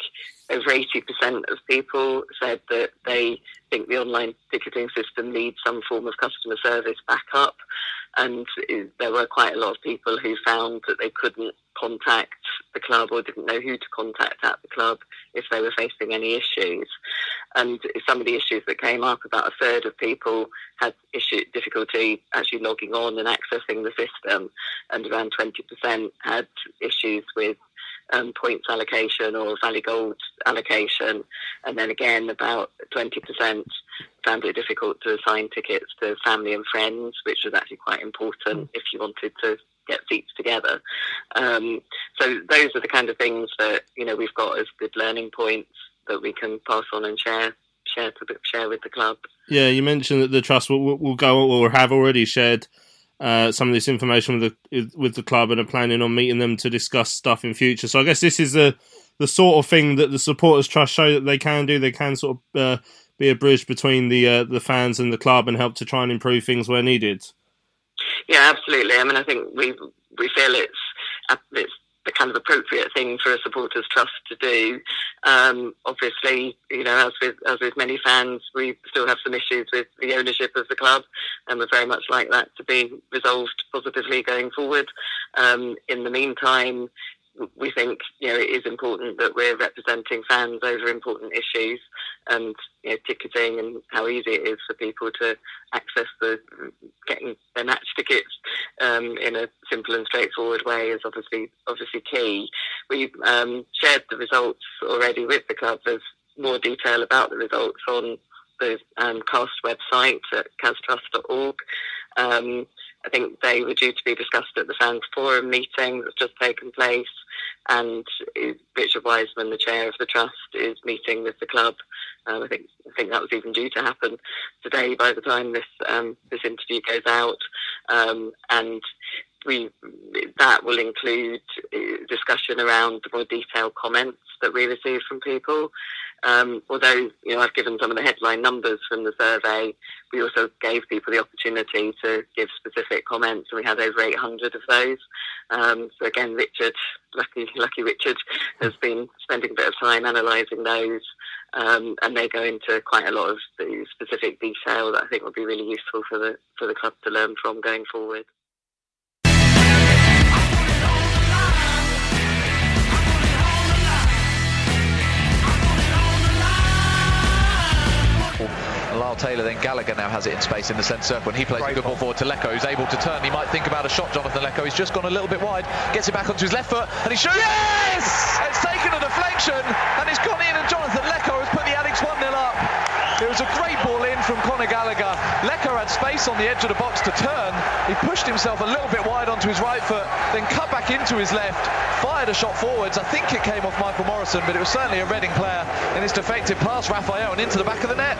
over 80% of people said that they think the online ticketing system needs some form of customer service backup, and there were quite a lot of people who found that they couldn't contact the club or didn't know who to contact at the club if they were facing any issues. And some of the issues that came up, about a third of people had issue difficulty actually logging on and accessing the system, and around 20% had issues with um, points allocation or Valley Gold allocation, and then again about 20% found it difficult to assign tickets to family and friends, which was actually quite important if you wanted to get seats together. Um, so those are the kind of things that you know we've got as good learning points that we can pass on and share share to share with the club. Yeah, you mentioned that the trust will, will go or have already shared uh, some of this information with the with the club and are planning on meeting them to discuss stuff in future. So I guess this is the the sort of thing that the supporters trust show that they can do. They can sort of uh, be a bridge between the uh, the fans and the club and help to try and improve things where needed. Yeah, absolutely. I mean, I think we we feel it's it's the kind of appropriate thing for a supporters trust to do. Um, obviously, you know, as with as with many fans, we still have some issues with the ownership of the club, and we're very much like that to be resolved positively going forward. Um, in the meantime, we think you know it is important that we're representing fans over important issues, and you know, ticketing and how easy it is for people to access the getting their match tickets um, in a simple and straightforward way is obviously obviously key. We've um, shared the results already with the club. There's more detail about the results on the um, cast website at castrust.org. Um, I think they were due to be discussed at the fans forum meeting that's just taken place, and Richard Wiseman, the chair of the trust, is meeting with the club. Um, I think I think that was even due to happen today by the time this um, this interview goes out, um, and we that will include uh, discussion around the more detailed comments that we receive from people. Um, although you know I've given some of the headline numbers from the survey, we also gave people the opportunity to give specific comments, and we had over 800 of those. Um, so again, Richard, lucky lucky Richard, has been spending a bit of time analysing those, um, and they go into quite a lot of the specific detail that I think will be really useful for the for the club to learn from going forward. Taylor, then Gallagher now has it in space in the centre circle, and he plays Great a good ball forward to Leko, who's able to turn. He might think about a shot, Jonathan Leko. He's just gone a little bit wide, gets it back onto his left foot, and he shoots. Yes! It's taken a deflection, and it's gone in, and Jonathan Leko has put the Addicks 1 0 up. It was a great ball in from Conor Gallagher. Leko had space on the edge of the box to turn. He pushed himself a little bit wide onto his right foot, then cut back into his left, fired a shot forwards. I think it came off Michael Morrison, but it was certainly a Reading player, and it's deflected pass, Rafael and into the back of the net.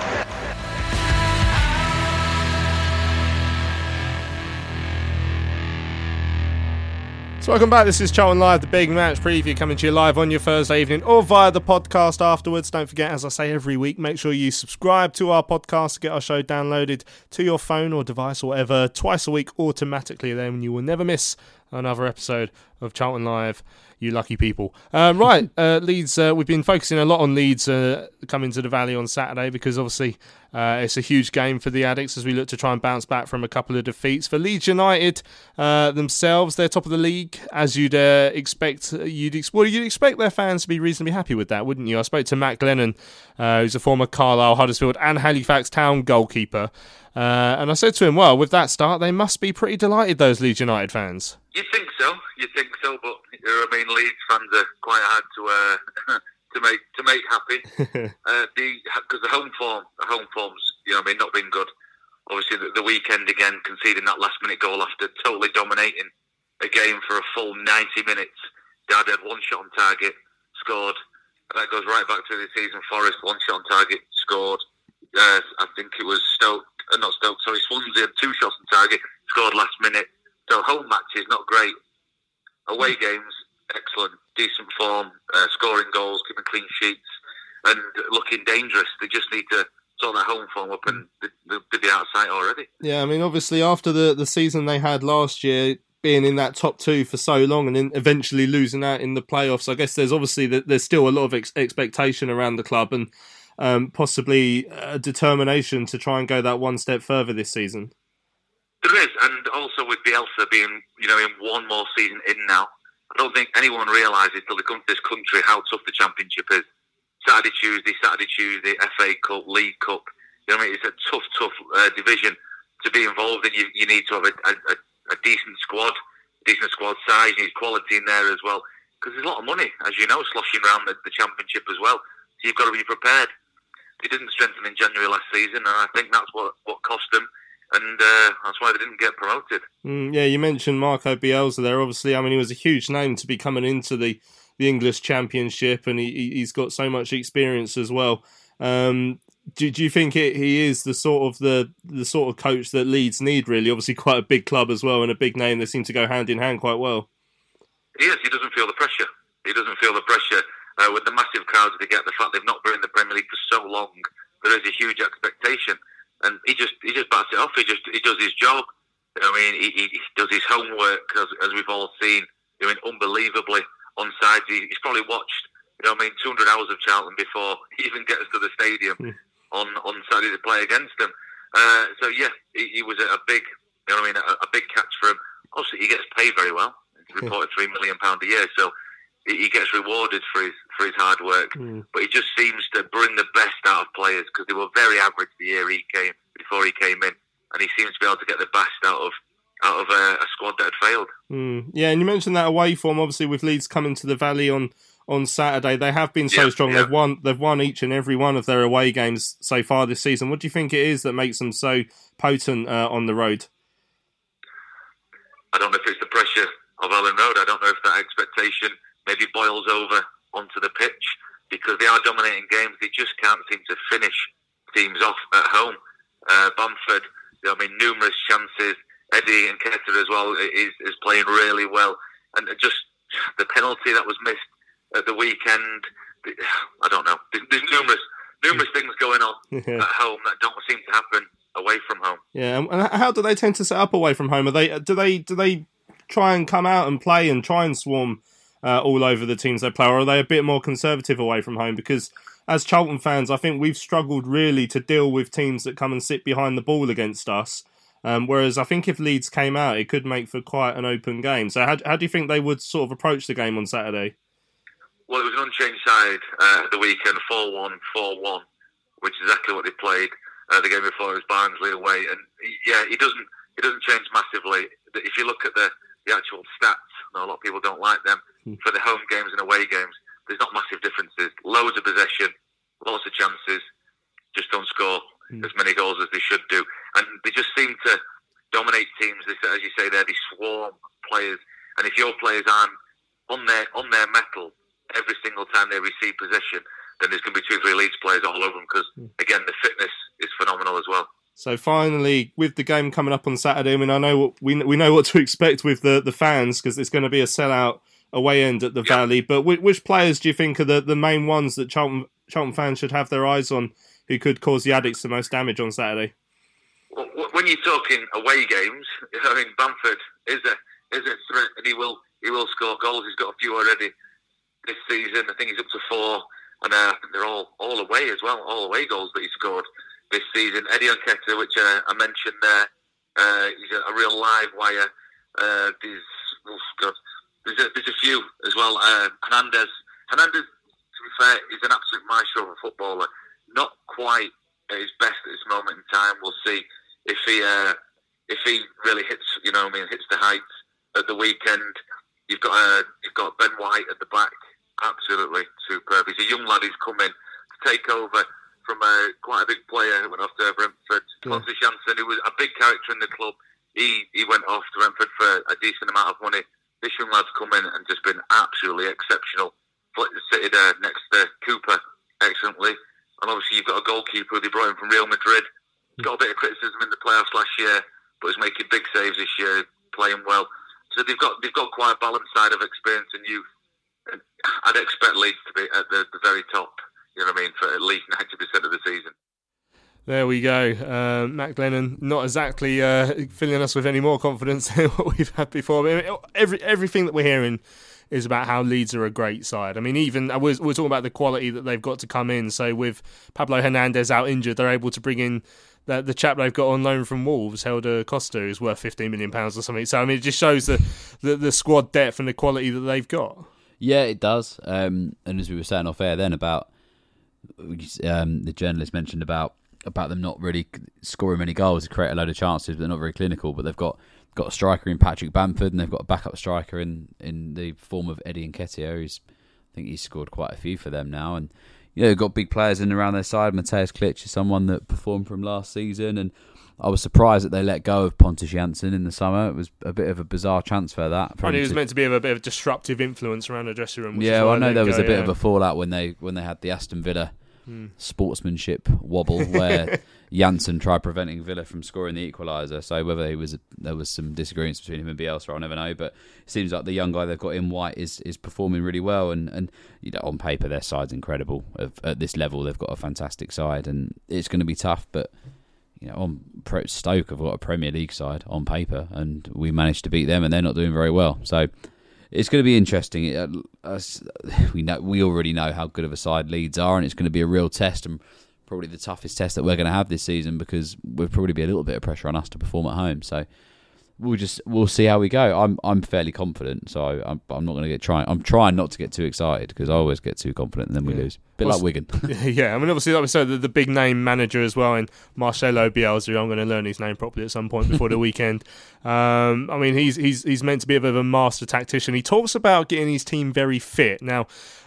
So welcome back. This is Charlton Live, the big match preview coming to you live on your Thursday evening or via the podcast afterwards. Don't forget, as I say every week, make sure you subscribe to our podcast to get our show downloaded to your phone or device or whatever twice a week automatically. Then you will never miss another episode of Charlton Live you lucky people. Um, right, uh, Leeds. Uh, we've been focusing a lot on Leeds uh, coming to the Valley on Saturday because obviously uh, it's a huge game for the Addicks as we look to try and bounce back from a couple of defeats. For Leeds United uh, themselves, they're top of the league, as you'd uh, expect. You'd ex- well, you'd expect their fans to be reasonably happy with that, wouldn't you? I spoke to Matt Glennon, who's a former Carlisle, Huddersfield, and Halifax Town goalkeeper. Uh, and I said to him, well, with that start, they must be pretty delighted, those Leeds United fans. You think so? You think so? But you know, I mean, Leeds fans are quite hard to uh, to make to make happy. uh, the because the home form, the home form's you know, I mean, not been good. Obviously, the, the weekend again, conceding that last minute goal after totally dominating a game for a full ninety minutes. Dad had one shot on target, scored. And that goes right back to the season. Forest one shot on target, scored. Uh, I think it was Stoke uh, not Stoke, sorry, Swansea had two shots on target, scored last minute. So home matches not great. Away games excellent, decent form, uh, scoring goals, keeping clean sheets, and looking dangerous. They just need to sort their home form up, and they, they'd be outside already. Yeah, I mean, obviously after the the season they had last year, being in that top two for so long and then eventually losing out in the playoffs. I guess there's obviously there's still a lot of ex- expectation around the club, and um, possibly a determination to try and go that one step further this season. There is, and also with Bielsa being, you know, in one more season in now, I don't think anyone realises till they come to this country how tough the championship is. Saturday, Tuesday, Saturday, Tuesday, FA Cup, League Cup. You know, I mean, it's a tough, tough uh, division to be involved in. You, you need to have a, a, a decent squad, decent squad size. You need quality in there as well, because there's a lot of money, as you know, sloshing around the, the championship as well. So you've got to be prepared. They didn't strengthen in January last season, and I think that's what what cost them, and uh, that's why they didn't get promoted. Mm, yeah, you mentioned Marco Bielsa there. Obviously, I mean, he was a huge name to be coming into the the English Championship, and he he's got so much experience as well. Um, do, do you think it, he is the sort of the the sort of coach that Leeds need? Really, obviously, quite a big club as well, and a big name. They seem to go hand in hand quite well. He is. He doesn't feel the pressure. He doesn't feel the pressure uh, with the massive crowds they get, the fact they've not been in the Premier League for so long, there is a huge expectation, and he just he just bats it off. He just he does his job. You know what I mean, he, he does his homework as, as we've all seen, doing unbelievably on sides. He, he's probably watched, you know, I mean, 200 hours of Charlton before he even gets to the stadium on on Saturday to play against them. Uh, so yeah, he, he was a, a big, you know, I mean, a, a big catch for him. Also, he gets paid very well. It's reported three million pound a year, so he gets rewarded for his for his hard work. Mm. But he just seems to bring the best out of players because they were very average the year he came before he came in, and he seems to be able to get the best out of out of a, a squad that had failed. Mm. Yeah, and you mentioned that away form. Obviously, with Leeds coming to the Valley on on Saturday, they have been so Yeah, strong. yeah. They've won. They've won each and every one of their away games so far this season. What do you think it is that makes them so potent uh, on the road? I don't know if it's the pressure of Elland Road. I don't know if that expectation maybe boils over onto the pitch because they are dominating games. They just can't seem to finish teams off at home. Uh, Bamford, you know, I mean, numerous chances. Eddie Nketiah as well is, is playing really well. And just the penalty that was missed at the weekend, I don't know. There's, there's numerous numerous things going on Yeah. at home that don't seem to happen away from home. Yeah, and and how do they tend to set up away from home? Are they do they do they try and come out and play and try and swarm uh, all over the teams they play, or are they a bit more conservative away from home? Because as Charlton fans, I think we've struggled really to deal with teams that come and sit behind the ball against us. Um, whereas I think if Leeds came out, it could make for quite an open game. So how, how do you think they would sort of approach the game on Saturday? Well, it was an unchanged side uh, the weekend, 4 1, 4 1, which is exactly what they played. Uh, the game before it was Barnsley away. And yeah, he doesn't he doesn't change massively. If you look at the, the actual stats, know a lot of people don't like them, hmm. for the home games and away games, there's not massive differences. Loads of possession, lots of chances, just don't score hmm. as many goals as they should do. And they just seem to dominate teams. They, as you say there, they swarm players. And if your players aren't on their on their mettle every single time they receive possession, then there's going to be two, three Leeds players all over them because, hmm. again, the fitness is phenomenal as well. So finally, with the game coming up on Saturday, I mean, I know what we we know what to expect with the the fans because it's going to be a sellout away end at the Valley. But which, which players do you think are the, the main ones that Charlton Charlton fans should have their eyes on, who could cause the Addicks the most damage on Saturday? When you're talking away games, I mean Bamford is a is a threat, and he will he will score goals. He's got a few already this season. I think he's up to four, and uh, they're all all away as well, all away goals that he scored this season. Eddie Nketiah, which uh, I mentioned there, uh, he's a, a real live wire. Uh, there's God, there's a, there's a few as well. Uh, Hernandez, Hernandez, to be fair, is an absolute maestro of a footballer. Not quite at his best at this moment in time. We'll see if he uh, if he really hits, you know, I mean, hits the heights at the weekend. You've got uh, you've got Ben White at the back, absolutely superb. He's a young lad who's come in to take over from a quite a big player who went off to Brentford. Yeah. Pontus Jansson, who was a big character in the club, he he went off to Brentford for a decent amount of money. This young lad's come in and just been absolutely exceptional. City there uh, next to Cooper excellently. And obviously you've got a goalkeeper who they brought in from Real Madrid. Hmm. Got a bit of criticism in the playoffs last year, but is making big saves this year, playing well. So they've got they've got quite a balanced side of experience and youth. And I'd expect Leeds to be at the, the very top. You know what I mean for at least ninety percent of the season. There we go. Uh, Matt Glennon not exactly uh, filling us with any more confidence than what we've had before. I mean, every everything that we're hearing is about how Leeds are a great side. I mean, even I was, we're talking about the quality that they've got to come in. So with Pablo Hernandez out injured, they're able to bring in the, the chap they've got on loan from Wolves, Helder Costa, who's worth fifteen million pounds or something. So I mean, it just shows the, the the squad depth and the quality that they've got. Yeah, it does. Um, and as we were saying off air then about um, the journalist mentioned about about them not really scoring many goals, create a load of chances, but they're not very clinical. But they've got got a striker in Patrick Bamford, and they've got a backup striker in in the form of Eddie Nketiah. Who's I think he's scored quite a few for them now, and you know they've got big players in and around their side. Mateusz Klich is someone that performed from last season, and I was surprised that they let go of Pontus Jansson in the summer. It was a bit of a bizarre transfer that. for And he was to- meant to be a bit of a disruptive influence around the dressing room. Yeah, well, I know there was go, a bit yeah. of a fallout when they when they had the Aston Villa Hmm. sportsmanship wobble, where Jansson tried preventing Villa from scoring the equaliser. So whether it was there was some disagreements between him and Bielsa, I'll never know. But it seems like the young guy they've got in White is is performing really well, and and you know on paper their side's incredible. At this level, they've got a fantastic side, and it's going to be tough, but you know, on Stoke have got a Premier League side on paper, and we managed to beat them, and they're not doing very well. So it's going to be interesting. Uh, we know we already know how good of a side Leeds are, and it's going to be a real test and probably the toughest test that we're going to have this season because we'll probably be a little bit of pressure on us to perform at home. So we'll just we'll see how we go. I'm I'm fairly confident, so I'm I'm not going to get trying. I'm trying not to get too excited because I always get too confident and then we yeah. lose. A bit well, like Wigan. yeah, I mean obviously like we said the, the, big name manager as well in Marcelo Bielsa. I'm going to learn his name properly at some point before the weekend. Um, I mean he's he's he's meant to be a bit of a master tactician. He talks about getting his team very fit now.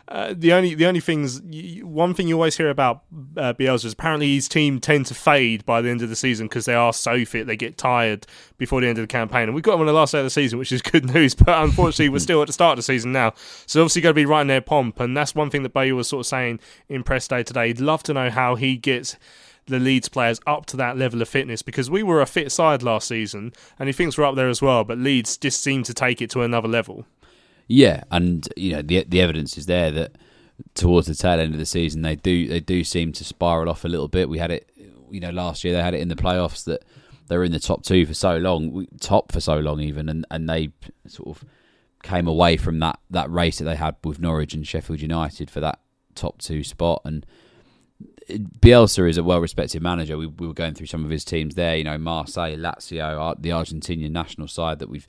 Uh, the only the only things one thing you always hear about uh, Bielsa is apparently his team tend to fade by the end of the season because they are so fit they get tired before the end of the campaign. And we got them on the last day of the season which is good news but unfortunately we're still at the start of the season now. So obviously got to be right in their pomp and that's one thing that Bowyer was sort of saying in press day today. He'd love to know how he gets the Leeds players up to that level of fitness because we were a fit side last season and he thinks we're up there as well but Leeds just seem to take it to another level. Yeah, and you know the the evidence is there that towards the tail end of the season they do they do seem to spiral off a little bit. We had it, you know, last year they had it in the playoffs that they were in the top two for so long, top for so long even, and and they sort of came away from that that race that they had with Norwich and Sheffield United for that top two spot and. Uh, Bielsa is a well-respected manager. We, we, were going through some of his teams there. You know, Marseille, Lazio, the Argentinian national side that we've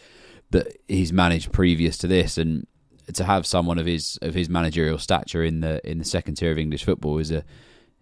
that he's managed previous to this, and to have someone of his of his managerial stature in the in the second tier of English football is a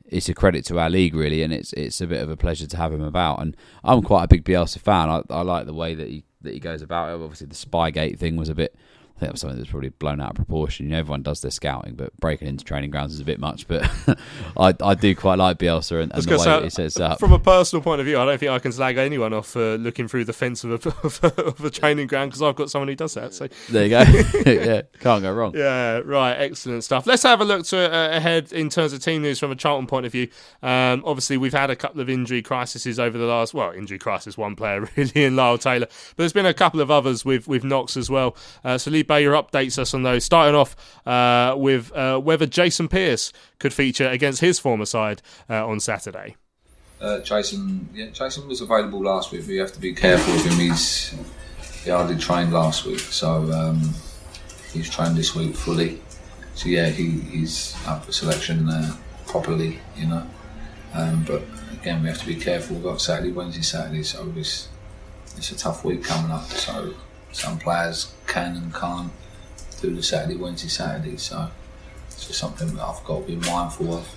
it's a credit to our league really, and it's it's a bit of a pleasure to have him about. And I'm quite a big Bielsa fan. I, I like the way that he that he goes about it. Obviously, the Spygate thing was a bit think that was something that's probably blown out of proportion. You know, everyone does their scouting, but breaking into training grounds is a bit much. But I, I do quite like Bielsa and, and the way say, it sets up. From a personal point of view, I don't think I can slag anyone off for looking through the fence of a, of a, of a training ground because I've got someone who does that. So there you go. yeah, can't go wrong. Yeah, right. Excellent stuff. Let's have a look to uh, ahead in terms of team news from a Charlton point of view. Um, obviously, we've had a couple of injury crises over the last. Well, injury crisis, one player really in Lyle Taylor, but there's been a couple of others with with Knox as well. Uh, so Lee Bowyer updates us on those. Starting off uh, with uh, whether Jason Pearce could feature against his former side uh, on Saturday. Uh, Jason, yeah, Jason was available last week. We have to be careful with him. He's he hardly trained last week, so um, he's trained this week fully. So yeah, he, he's up for selection uh, properly, you know. Um, but again, we have to be careful. We've got Saturday, Wednesday, Saturday, so it's it's a tough week coming up. So some players can and can't do the Saturday, Wednesday, Saturday. So it's just something that I've got to be mindful of.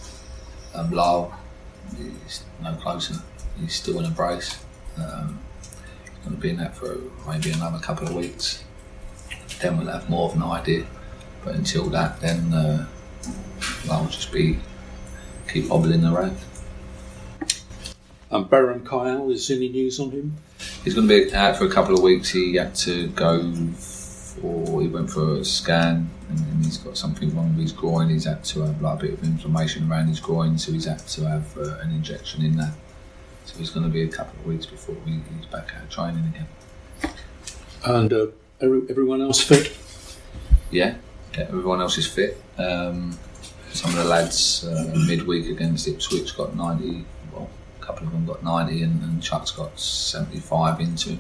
Um, Lyle is no closer. He's still in a brace. Um, he's going to be in that for maybe another couple of weeks. Then we'll have more of an idea. But until that, then uh, I'll just be keep hobbling around. And Beram Kayal, is any news on him? He's going to be out for a couple of weeks. He had to go or he went for a scan and, and, he's got something wrong with his groin. He's had to have like a bit of inflammation around his groin, so he's had to have uh, an injection in that. So he's going to be a couple of weeks before we, he's back out training again. And uh, everyone else fit? Yeah, yeah, everyone else is fit. Um, some of the lads uh, midweek against Ipswich got 90, well, a couple of them got 90, and, and Chuks got 75 into.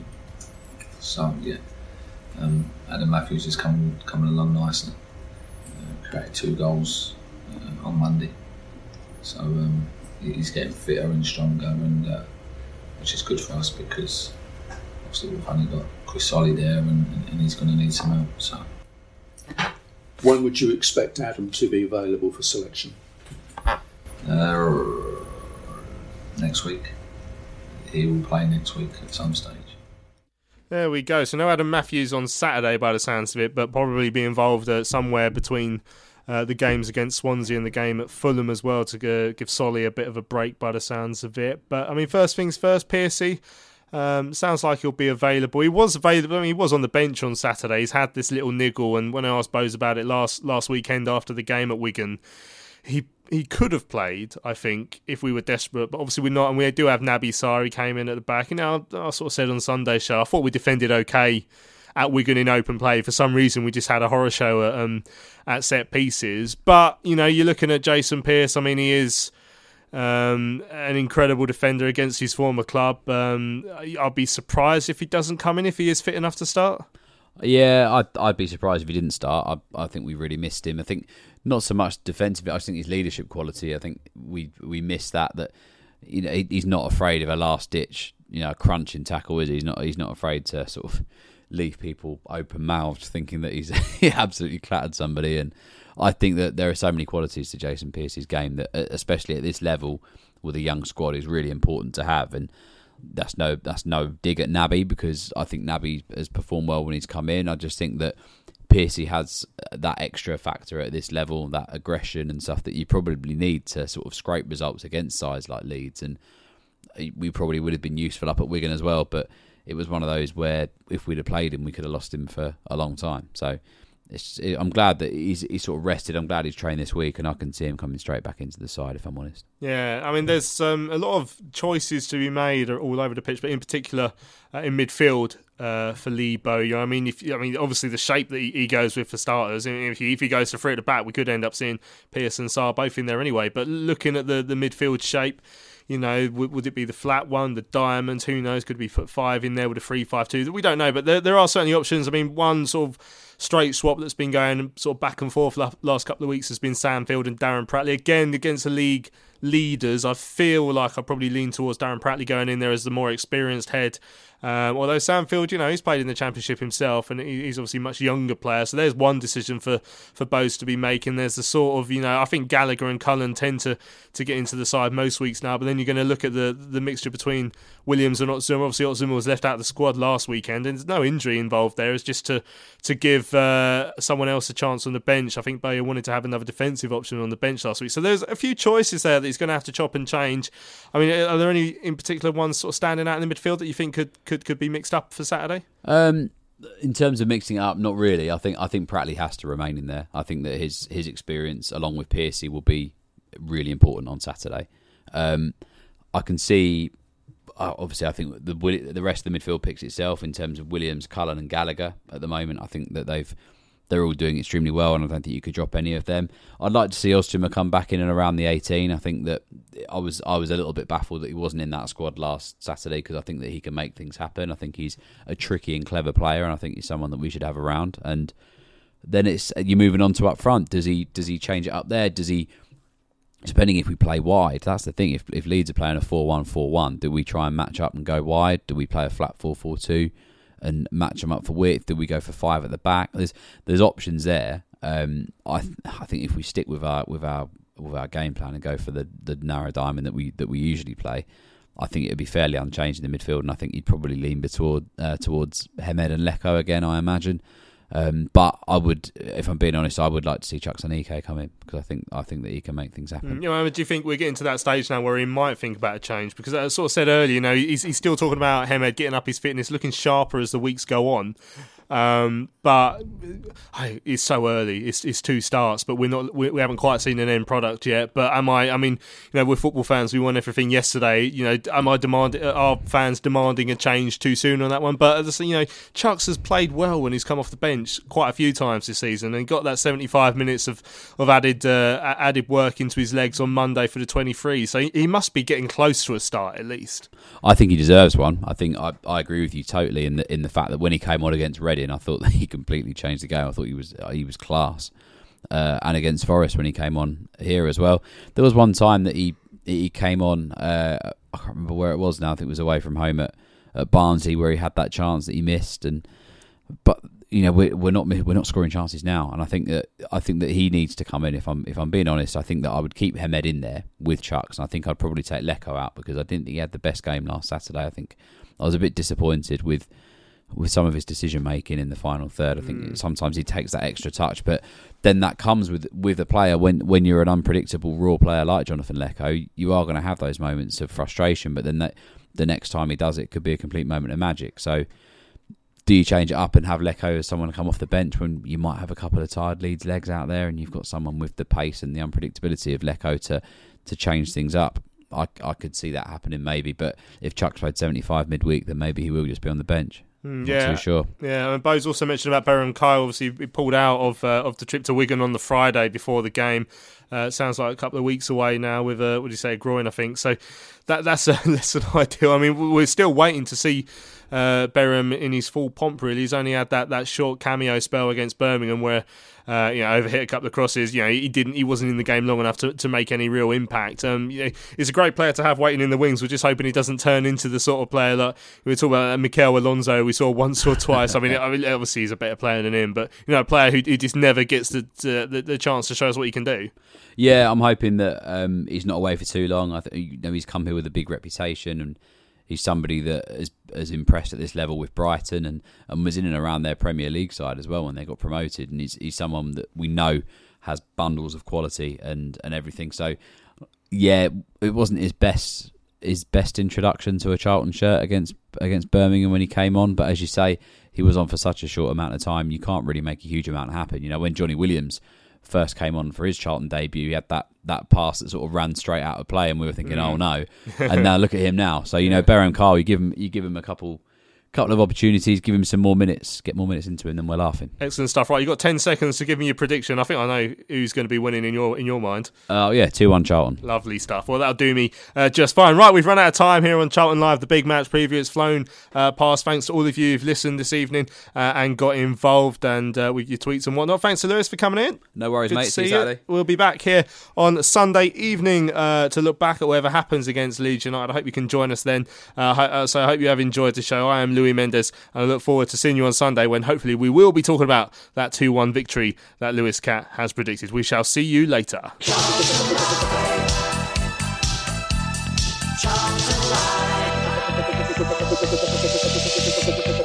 So, yeah, um, Adam Matthews is coming coming along nicely. Uh, created two goals uh, on Monday, so um, he's getting fitter and stronger, and uh, which is good for us because obviously we've only got Chris Solly there, and, and he's going to need some help. So, when would you expect Adam to be available for selection? Uh, next week. He will play next week at some stage. There we go. So no Adam Matthews on Saturday by the sounds of it, but probably be involved uh, somewhere between uh, the games against Swansea and the game at Fulham as well to go, give Solly a bit of a break by the sounds of it. But I mean, first things first, Piercy. Um, sounds like he'll be available. He was available. I mean, he was on the bench on Saturday. He's had this little niggle, and when I asked Bose about it last last weekend after the game at Wigan, he he could have played, I think, if we were desperate. But obviously we're not, and we do have Naby Sarr came in at the back. And I, I sort of said on Sunday show, I thought we defended okay at Wigan in open play. For some reason, we just had a horror show at, um, at set pieces. But you know, you're looking at Jason Pearce. I mean, he is. Um, an incredible defender against his former club. Um, I'll be surprised if he doesn't come in if he is fit enough to start. Yeah, I'd, I'd be surprised if he didn't start. I, I think we really missed him. I think not so much defensively. I think his leadership quality. I think we we missed that. That you know he's not afraid of a last ditch you know crunching tackle. Is he? He's not. He's not afraid to sort of leave people open mouthed, thinking that he's he absolutely clattered somebody. And I think that there are so many qualities to Jason Pearce's game that, especially at this level with a young squad, is really important to have. And that's no that's no dig at Naby because I think Naby has performed well when he's come in. I just think that Piercy has uh, that extra factor at this level, that aggression and stuff that you probably need to sort of scrape results against sides like Leeds. And uh, we probably would have been useful up at Wigan as well, but it was one of those where if we'd have played him, we could have lost him for a long time. So I'm glad that he's, he's sort of rested. I'm glad he's trained this week, and I can see him coming straight back into the side. If I'm honest. Yeah, I mean, there's um, a lot of choices to be made all over the pitch, but in particular uh, in midfield uh, for Lee Bowyer. I mean, if I mean, obviously the shape that he, he goes with for starters. If he, if he goes to three at the back, we could end up seeing Pearson and Sarr both in there anyway. But looking at the the midfield shape. You know, would, would, it be the flat one, the diamonds? Who knows? Could we put five in there with a three-five-two? We don't know, but there, there are certainly options. I mean, one sort of straight swap that's been going sort of back and forth last couple of weeks has been Sam Field and Darren Pratley. Again, against the league leaders, I feel like I probably lean towards Darren Pratley going in there as the more experienced head um, although Sam Field, you know, he's played in the Championship himself, and he's obviously a much younger player. So there's one decision for for Bose to be making. There's the sort of, you know, I think Gallagher and Cullen tend to to get into the side most weeks now. But then you're going to look at the the mixture between Williams and Oztumer. Obviously, Oztumer was left out of the squad last weekend, and there's no injury involved there. It's just to to give uh, someone else a chance on the bench. I think Bowyer wanted to have another defensive option on the bench last week. So there's a few choices there that he's going to have to chop and change. I mean, are there any in particular ones sort of standing out in the midfield that you think could could could be mixed up for Saturday? Um, in terms of mixing it up, not really. I think I think Pratley has to remain in there. I think that his his experience along with Piercy will be really important on Saturday. Um, I can see. Uh, obviously, I think the the rest of the midfield picks itself in terms of Williams, Cullen, and Gallagher at the moment. I think that they've they're all doing extremely well, and I don't think you could drop any of them. I'd like to see Oztumer come back in and around the 18. I think that I was I was a little bit baffled that he wasn't in that squad last Saturday because I think that he can make things happen. I think he's a tricky and clever player, and I think he's someone that we should have around. And then it's you're moving on to up front. Does he does he change it up there? Does he? Depending if we play wide, that's the thing. If if Leeds are playing a 4-1-4-1, do we try and match up and go wide? Do we play a flat 4-4-2? And match them up for width? Do we go for five at the back? There's there's options there. Um, I th- I think if we stick with our with our with our game plan and go for the, the narrow diamond that we that we usually play, I think it would be fairly unchanged in the midfield, and I think you'd probably lean toward uh, towards Hemed and Leko again. I imagine. Um, but I would, if I'm being honest, I would like to see Chuks Aneke come in because I think I think that he can make things happen. Mm, you know, do you think we're getting to that stage now where he might think about a change? Because I sort of said earlier, you know, he's, he's still talking about Hemed getting up his fitness, looking sharper as the weeks go on. Um, but it's so early. It's, it's two starts, but we're not. We, we, haven't quite seen an end product yet. But am I? I mean, you know, we're football fans. We want everything yesterday. You know, am I demanding? Are fans demanding a change too soon on that one? But you know, Chuks has played well when he's come off the bench quite a few times this season, and got that seventy-five minutes of of added uh, added work into his legs on Monday for the twenty-three. So he must be getting close to a start at least. I think he deserves one. I think I, I agree with you totally in the in the fact that when he came on against Red Reading, I thought that he completely changed the game. I thought he was he was class. Uh, and against Forest when he came on here as well. There was one time that he he came on. Uh, I can't remember where it was now. I think it was away from home at, at Barnsley where he had that chance that he missed. And but you know we're, we're not we're not scoring chances now. And I think that I think that he needs to come in. If I'm if I'm being honest, I think that I would keep Hemed in there with Chuks. And I think I'd probably take Leko out because I didn't think he had the best game last Saturday. I think I was a bit disappointed with with some of his decision making in the final third. I think mm. sometimes he takes that extra touch, but then that comes with with a player when when you're an unpredictable raw player like Jonathan Leko, you are going to have those moments of frustration. But then that the next time he does it could be a complete moment of magic. So do you change it up and have Leko as someone to come off the bench when you might have a couple of tired Leeds legs out there and you've got someone with the pace and the unpredictability of Leko to to change things up? I, I could see that happening maybe, but if Chuks played 75 midweek, then maybe he will just be on the bench. Mm, Not yeah, too sure. Yeah, and Bo's also mentioned about Beram Kayal. Obviously, he pulled out of uh, of the trip to Wigan on the Friday before the game. Uh, sounds like a couple of weeks away now with a what do you say, a groin, I think. So that that's a less than ideal. I mean, we're still waiting to see uh, Beram in his full pomp. Really, he's only had that that short cameo spell against Birmingham where. Uh, you know, overhit a couple of crosses. You know, he didn't. He wasn't in the game long enough to, to make any real impact. Um, you know, he's a great player to have waiting in the wings. We're just hoping he doesn't turn into the sort of player that we were talking about. Uh, Mikel Alonso, we saw once or twice. I mean, I mean, obviously he's a better player than him, but you know, a player who, who just never gets the, the the chance to show us what he can do. Yeah, I'm hoping that um, he's not away for too long. I think you know he's come here with a big reputation, and he's somebody that has, has impressed at this level with Brighton, and, and was in and around their Premier League side as well when they got promoted. And he's he's someone that we know has bundles of quality and and everything. So yeah, it wasn't his best his best introduction to a Charlton shirt against against Birmingham when he came on, but as you say, he was on for such a short amount of time. You can't really make a huge amount happen. You know, when Jonny Williams first came on for his Charlton debut, he had that that pass that sort of ran straight out of play, and we were thinking, Mm. oh no. and now look at him now. So you know, Beram Kayal, you give him you give him a couple couple of opportunities, give him some more minutes, get more minutes into him, then we're laughing. Excellent stuff. Right, you've got ten seconds to give me your prediction. I think I know who's going to be winning in your in your mind. Oh yeah, two one Charlton. Lovely stuff. Well, that'll do me uh, just fine. Right, we've run out of time here on Charlton Live. The big match preview has flown uh, past. Thanks to all of you who've listened this evening uh, and got involved and uh, with your tweets and whatnot. Thanks to Lewis for coming in. No worries, Good mate. to See you you. We'll be back here on Sunday evening uh, to look back at whatever happens against Leeds United. I hope you can join us then. Uh, uh, so I hope you have enjoyed the show. I am Louis Mendes, and I look forward to seeing you on Sunday when hopefully we will be talking about that 2 1 victory that Lewis Cat has predicted. We shall see you later.